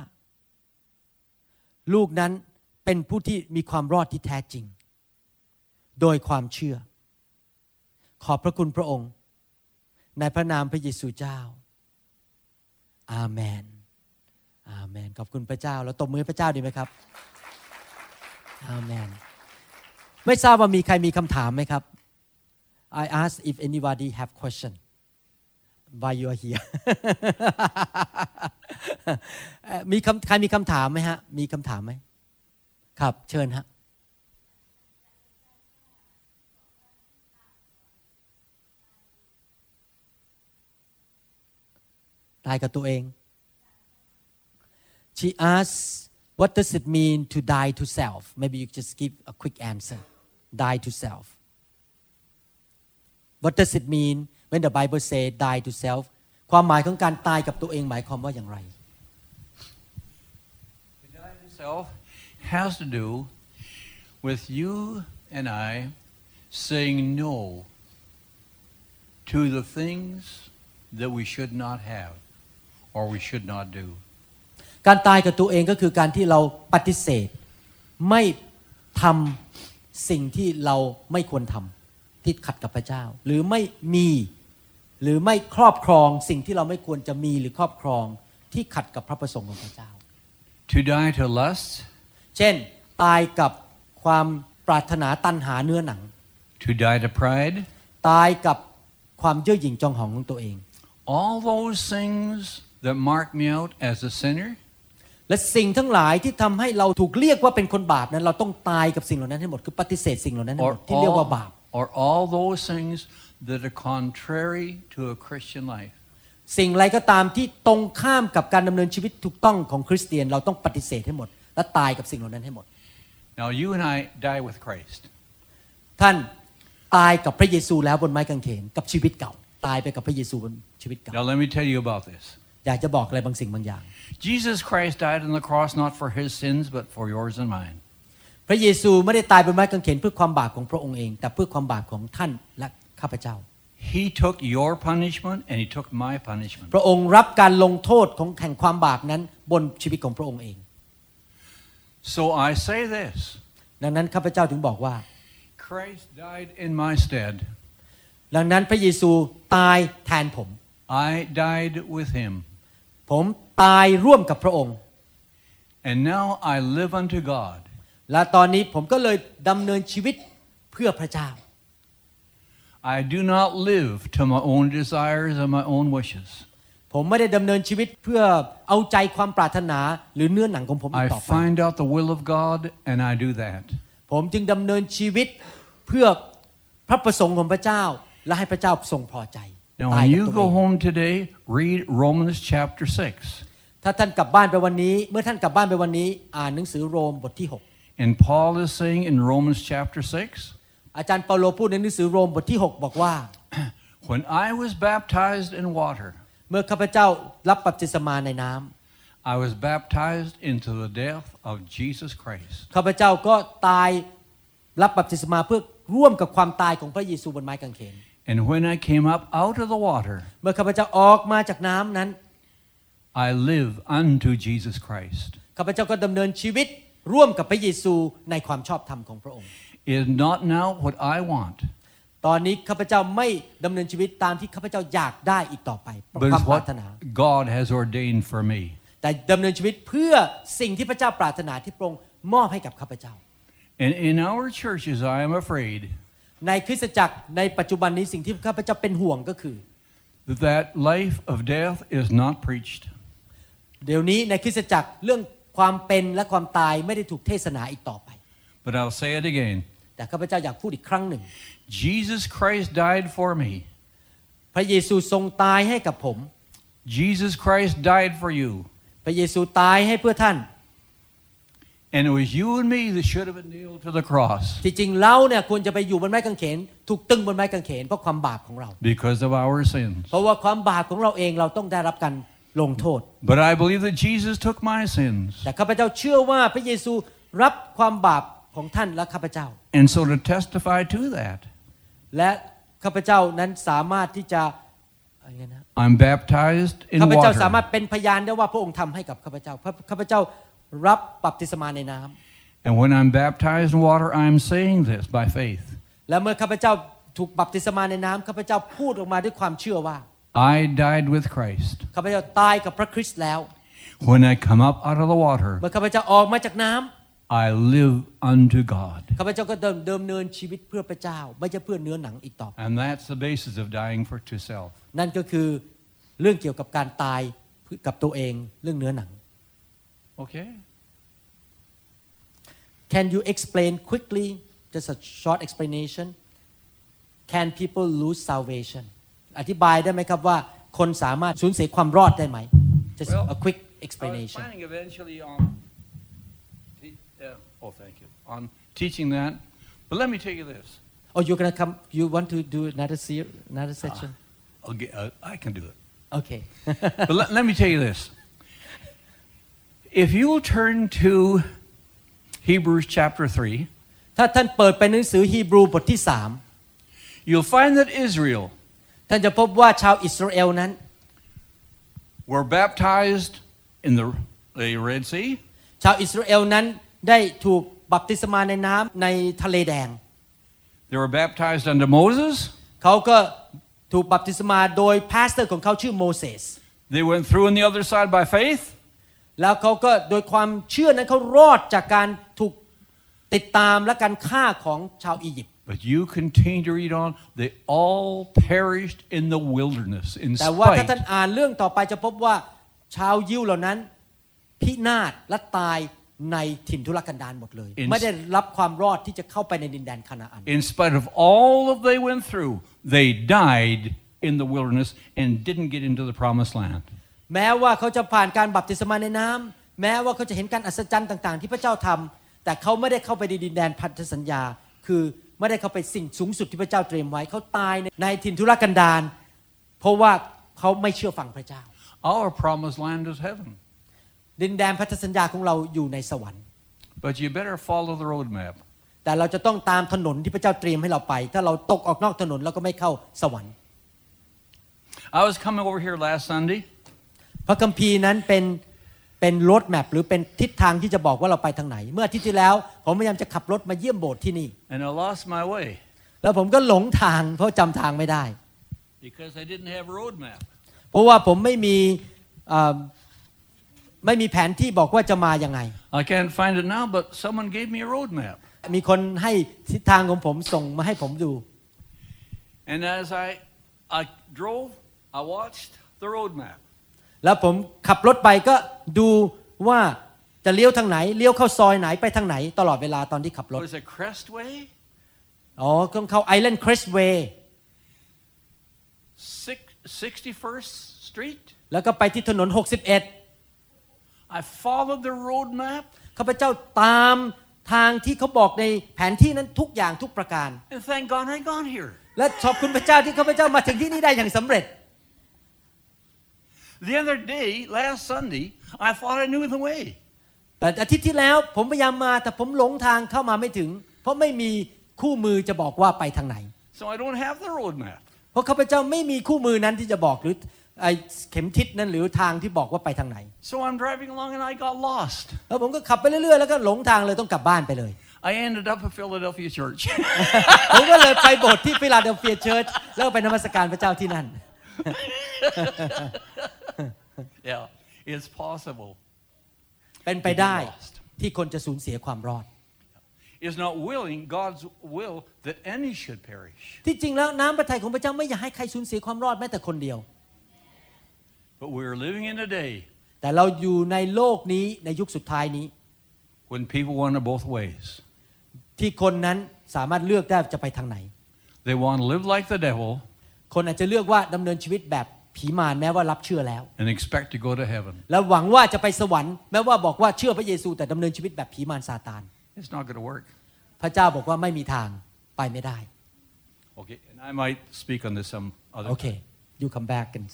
ลูกนั้นเป็นผู้ที่มีความรอดที่แท้จริง โดยความเชื่อ ขอบพระคุณพระองค์ ในพระนามพระเยซูเจ้า อาเมน อาเมน ขอบคุณพระเจ้า แล้วตบมือพระเจ้าดีไหมครับ อาเมน ไม่ทราบว่ามีใครมีคำถามไหมครับ I ask if anybody have question why you are here มีคำใครมีคำถามไหมฮะ มีคำถามไหม ครับ เชิญฮะตายกับตัวเอง She asked what does it mean to die to self maybe you just give a quick answer die to self what does it mean when the Bible say die to self ความหมายของการตายกับตัวเองหมายความว่าอย่างไร To die to self has to do with you and I saying no to the things that we should not have or we should not do. การตายกับตัวเองก็คือการที่เราปฏิเสธ ไม่ทำสิ่งที่เราไม่ควรทำ ที่ขัดกับพระเจ้า หรือไม่มีหรือไม่ครอบครองสิ่งที่เราไม่ควรจะมีหรือครอบครองที่ขัดกับพระประสงค์ของพระเจ้า to die to lust, เช่น ตายกับความปรารถนาตัณหาเนื้อหนัง to die to pride, ตายกับความเย่อหยิ่งจองหองของตัวเอง all those things that mark me out as a sinner, และสิ่งทั้งหลายที่ทำให้เราถูกเรียกว่าเป็นคนบาปนั้น เราต้องตายกับสิ่งเหล่านั้นให้หมดคือปฏิเสธสิ่งเหล่านั้นให้ห or มดที่เรียกว่าบาป all, or all those things that are contrary to a Christian life. สิ่งอะไรก็ตามที่ตรงข้ามกับการดำเนินชีวิตถูกต้องของคริสเตียนเราต้องปฏิเสธให้หมด และตายกับสิ่งเหล่านั้นให้หมด Now, you and I die with Christ. ท่านตายกับพระเยซูแล้วบนไม้กางเขนกับชีวิตเก่า ตายไปกับพระเยซูบนชีวิตเก่า Now, let me tell you about this. อยากจะบอกอะไรบางสิ่งบางอย่าง Jesus Christ died on the cross not for his sins, but for yours and mine. พระเยซูไม่ได้ตายบนไม้กางเขนเพื่อความบาปของพระองค์เอง แต่เพื่อความบาปของท่านและข้าพเจ้า He took your punishment and he took my punishment. พระองค์รับการลงโทษของแห่งความบาปนั้นบนชีวิตของพระองค์เอง So I say this ดังนั้นข้าพเจ้าถึงบอกว่า Christ died in my stead. ดังนั้นพระเยซูตายแทนผม I died with him. ผมตายร่วมกับพระองค์ And now I live unto God. และตอนนี้ผมก็เลยดำเนินชีวิตเพื่อพระเจ้า I do not live to my own desires and my own wishes. ผมไม่ได้ดำเนินชีวิตเพื่อเอาใจความปรารถนาหรือเนื้อหนังของผมอี I กต่อไป find out the will of God and I do that. ผมจึงดำเนินชีวิตเพื่อพระประสงค์ของพระเจ้า และให้พระเจ้าทรงพอใจ Now, ตาย when กับ you ตัวเอ go ง home today, read Romans chapter 6. ถ้าท่านกลับบ้านไปวันนี้ เมื่อท่านกลับบ้านไปวันนี้ อ่านหนังสือโรมบทที่ And Paul is saying in Romans chapter 6, 6อาจารย์เปาโลพูดในหนังสือโรมบทที่ 6 บอกว่า when I was baptized in water, เมื่อข้าพเจ้ารับบัพติศมาในน้ำ I was baptized into the death of Jesus Christ. ข้าพเจ้าก็ตายรับบัพติศมาเพื่อร่วมกับความตายของพระเยซูบนไม้กางเขน And when I came up out of the water, เมื่อข้าพเจ้าออกมาจากน้ำนั้น I live unto Jesus Christ. ข้าพเจ้าก็ดำเนินชีวิต ร่วมกับพระเยซูในความชอบธรรมของพระองค์ It is not now what I want, ตอนนี้ข้าพเจ้าไม่ดำเนินชีวิตตามที่ข้าพเจ้าอยากได้อีกต่อไป but ความ it's ปราร what ถนา God has ordained for me. แต่ดำเนินชีวิตเพื่อสิ่งที่พระเจ้าปรารถนาที่พระองค์มอบให้กับข้าพเจ้า And in our churches, I am afraid ในคริสตจักรในปัจจุบันนี้สิ่งที่ข้าพเจ้าเป็นห่วงก็คือ that that life of death is not preached. เดี๋ยวนี้ในคริสตจักรเรื่อง ความเป็นและความตายไม่ได้ถูกเทศนาอีกต่อไป But I'll say it again แต่ข้าพเจ้าอยากพูดอีกครั้งหนึ่ง Jesus Christ died for me. พระเยซูทรงตายให้กับผม Jesus Christ died for you. พระเยซูตายให้เพื่อท่าน And it was you and me that should have been nailed to the cross ที่จริงเราเนี่ยควรจะไปอยู่บนไม้กางเขน ถูกตึงบนไม้กางเขนเพราะความบาปของเรา because of our sins. เพราะว่าความบาปของเราเองเราต้องได้รับการ ลงโทษ But I believe that Jesus took my sins. แต่ข้าพเจ้าเชื่อว่าพระเยซูรับความบาปของท่านและข้าพเจ้า And so to testify to that, และข้าพเจ้านั้นสามารถที่จะอะไรนะ I'm baptized in ข้าพเจ้าสามารถ water. เป็นพยานได้ว่าพระองค์ทำให้กับข้าพเจ้าพระข้าพเจ้ารับบัพติศมาในน้ำ And when I'm baptized in water, I'm saying this by faith. และเมื่อข้าพเจ้าถูกบัพติศมาในน้ำข้าพเจ้าพูดออกมาด้วยความเชื่อว่า I died with Christ. ข้าพเจ้าตายกับพระคริสต์แล้ว When I come up out of the water, เมื่อข้าพเจ้าออกมาจากน้ำ I live unto God. ข้าพเจ้าก็เดิมเดิมเนินชีวิตเพื่อพระเจ้า ไม่ใช่เพื่อเนื้อหนังอีกต่อไป And that's the basis of dying for to self. นั่นก็คือเรื่องเกี่ยวกับการตายกับตัวเองเรื่องเนื้อหนัง Okay? Can you explain quickly just a short explanation Can people lose salvation อธิบายได้ไหมครับว่า คนสามารถสูญเสียความรอดได้ไหม Just Well, a quick I was explanation planning eventually on, te- uh, oh, thank you, on teaching that. But let me tell you this. Oh you're gonna come you want to do another ser- another section I'll get, uh, I can do it. Okay But let, let me tell you this. If you will turn to Hebrews chapter 3, ถ้าท่านเปิดไปหนังสือฮีบรูบทที่สาม you'll find that Israel ท่านจะพบว่าชาวอิสราเอลนั้น were baptized in the, the Red Sea, ชาวอิสราเอลนั้นได้ถูกบัพติศมาในน้ำในทะเลแดง they were baptized under Moses, เขาก็ถูกบัพติศมาโดย pastor ของเขาชื่อโมเสส They went through on the other side by faith. แล้วเขาก็โดยความเชื่อนั้นเขารอดจากการถูกติดตามและการฆ่าของชาวอียิปต์ But you continue to read on, they all perished in the wilderness in แต่ว่าถ้า spite. ท่านอ่านเรื่องต่อไปจะพบว่าชาวยิวเหล่านั้น พินาศและตายในถิ่นทุรกันดารหมดเลย In- ไม่ได้รับความรอดที่จะเข้าไปในดินแดนคานาอัน In spite of all that they went through, they died in the wilderness and didn't get into the promised land. แม้ว่าเขาจะผ่านการบัพติศมาในน้ำแม้ว่าเขาจะเห็นการอัศจรรย์ต่าง ๆ ที่พระเจ้าทำแต่เขาไม่ได้เข้าไปในดินแดนพันธสัญญา คือ ไม่ได้เข้าไปสิ่งสูงสุดที่พระเจ้าเตรียมไว้เขาตายในในถิ่นทุรกันดารเพราะว่าเขาไม่เชื่อฟังพระเจ้า Our promised land is heaven. ดินแดนพันธสัญญาของเราอยู่ในสวรรค์ But you better follow the roadmap. แต่เราจะต้องตามถนนที่พระเจ้าเตรียมให้เราไป ถ้าเราตกออกนอกถนนเราก็ไม่เข้าสวรรค์ I was coming over here last Sunday, พระคัมภีร์นั้นเป็น เป็นรถแมพหรือเป็นทิศทางที่จะบอกว่าเราไปทางไหน เมื่ออาทิตย์ที่แล้ว ผมพยายามจะขับรถมาเยี่ยมโบสถ์ที่นี่ and I lost my way แล้วผมก็หลงทางเพราะจำทางไม่ได้ because I didn't have a roadmap. เพราะว่าผมไม่มีเอ่อไม่มีแผนที่บอกว่าจะมายังไง I can't find it now, but someone gave me a roadmap. มีคนให้ทิศทางของผมส่งมาให้ผมดู And as I, I drove, I watched the roadmap. แล้วผมขับรถไปก็ดูว่าจะเลี้ยวทางไหนเลี้ยวเข้าซอยไหนไปทางไหนตลอดเวลาตอนที่ขับรถ What is it, Crestway? อ๋อต้องเข้าไอแลนด์ครสเวย์ Six, 61st Street? แล้วก็ไปที่ถนน 61 I followed the roadmap, ข้าพเจ้าตามทางที่เขาบอกในแผนที่นั้นทุกอย่างทุกประการ and thank God I got here. และขอบคุณพระเจ้าที่ข้าพเจ้ามาถึงที่นี่ได้อย่างสำเร็จ The other day, last Sunday, I thought I knew the way. แต่อาทิตย์ที่แล้วผมพยายามมาแต่ผมหลงทางเข้ามาไม่ถึง เพราะไม่มีคู่มือจะบอกว่าไปทางไหน So I don't have the roadmap. เพราะข้าพเจ้าไม่มีคู่มือนั้นที่จะบอกหรือไอ้เข็มทิศนั้นหรือทางที่บอกว่าไปทางไหน So I'm driving along and I got lost. แล้วผมก็ขับไปเรื่อยๆแล้วก็หลงทางเลยต้องกลับบ้านไปเลย I ended up at Philadelphia Church. ผมก็เลยไปโบสถ์ที่ฟิลาเดลเฟียเชิร์ชแล้วไปนมัสการพระเจ้าที่นั่น yeah, it's possible. เป็นไปได้ที่คนจะสูญเสียความรอด Is not willing God's will that any should perish. ที่จริงแล้วน้ำพระทัยของพระเจ้าไม่อยากให้ใครสูญเสียความรอดแม้แต่คนเดียว But we're living in a day แต่เราอยู่ในโลกนี้ในยุคสุดท้ายนี้ when people want it both ways. ที่คนนั้นสามารถเลือกได้จะไปทางไหน They want to live like the devil คนอาจจะเลือกว่าดำเนินชีวิตแบบ ผีมารแม้ว่ารับเชื่อแล้ว and expect to go to heaven. แล้วหวังว่าจะไปสวรรค์แม้ว่าบอกว่าเชื่อพระเยซูแต่ดำเนินชีวิตแบบผีมารซาตาน It's not going to work. พระเจ้าบอกว่าไม่มีทางไปไม่ได้ Okay, and I might speak on this some other โอเค you come back and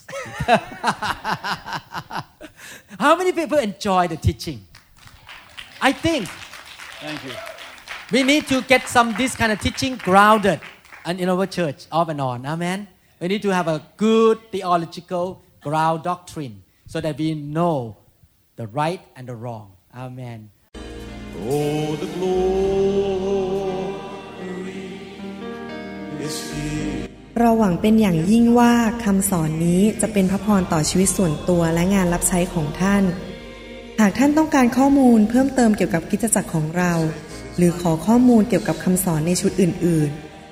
how many people enjoy the teaching I think Thank you. we need to get some this kind of teaching grounded and in our church off and on amen we need to have a good theological ground doctrine so that we know the right and the wrong amen Oh, the glory is here. เราหวังเป็นอย่างยิ่งว่าคำสอนนี้จะเป็นพระพรต่อชีวิตส่วนตัวและงานรับใช้ของท่าน หากท่านต้องการข้อมูลเพิ่มเติมเกี่ยวกับคริสตจักรของเรา หรือขอข้อมูลเกี่ยวกับคำสอนในชุดอื่น ๆ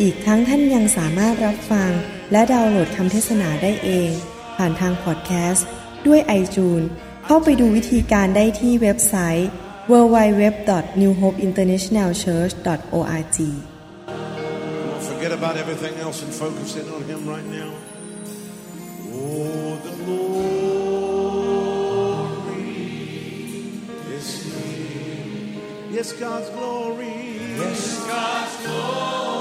อีกทั้งท่านยังสามารถรับฟัง และดาวน์โหลดคำเทศนาได้เอง ผ่านทางพอดแคสต์ด้วย iTunes เข้าไปดูวิธีการได้ที่เว็บไซต์ www.newhopeinternationalchurch.org Don't forget about everything else and focus in on Him right now. Oh, the glory is here. Yes, God's glory. Yes, God's glory.